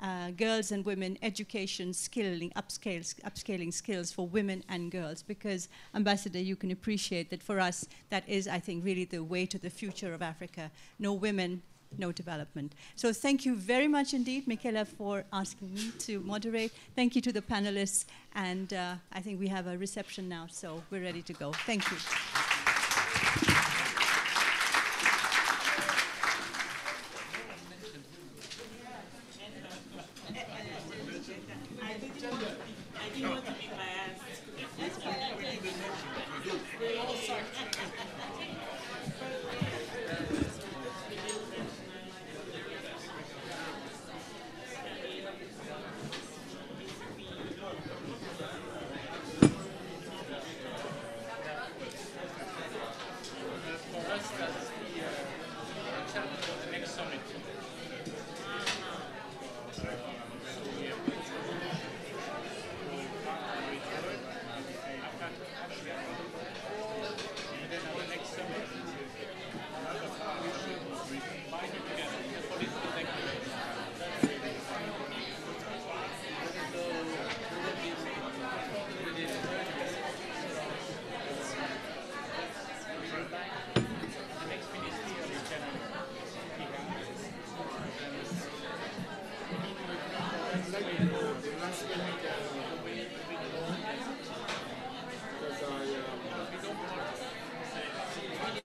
uh, girls and women education, skilling, upscale, upscaling skills for women and girls. Because, Ambassador, you can appreciate that for us, that is, I think, really the way to the future of Africa. No women no development. So thank you very much indeed, Mikaela, for asking me to moderate. Thank you to the panelists, and uh, I think we have a reception now, so we're ready to go. Thank you.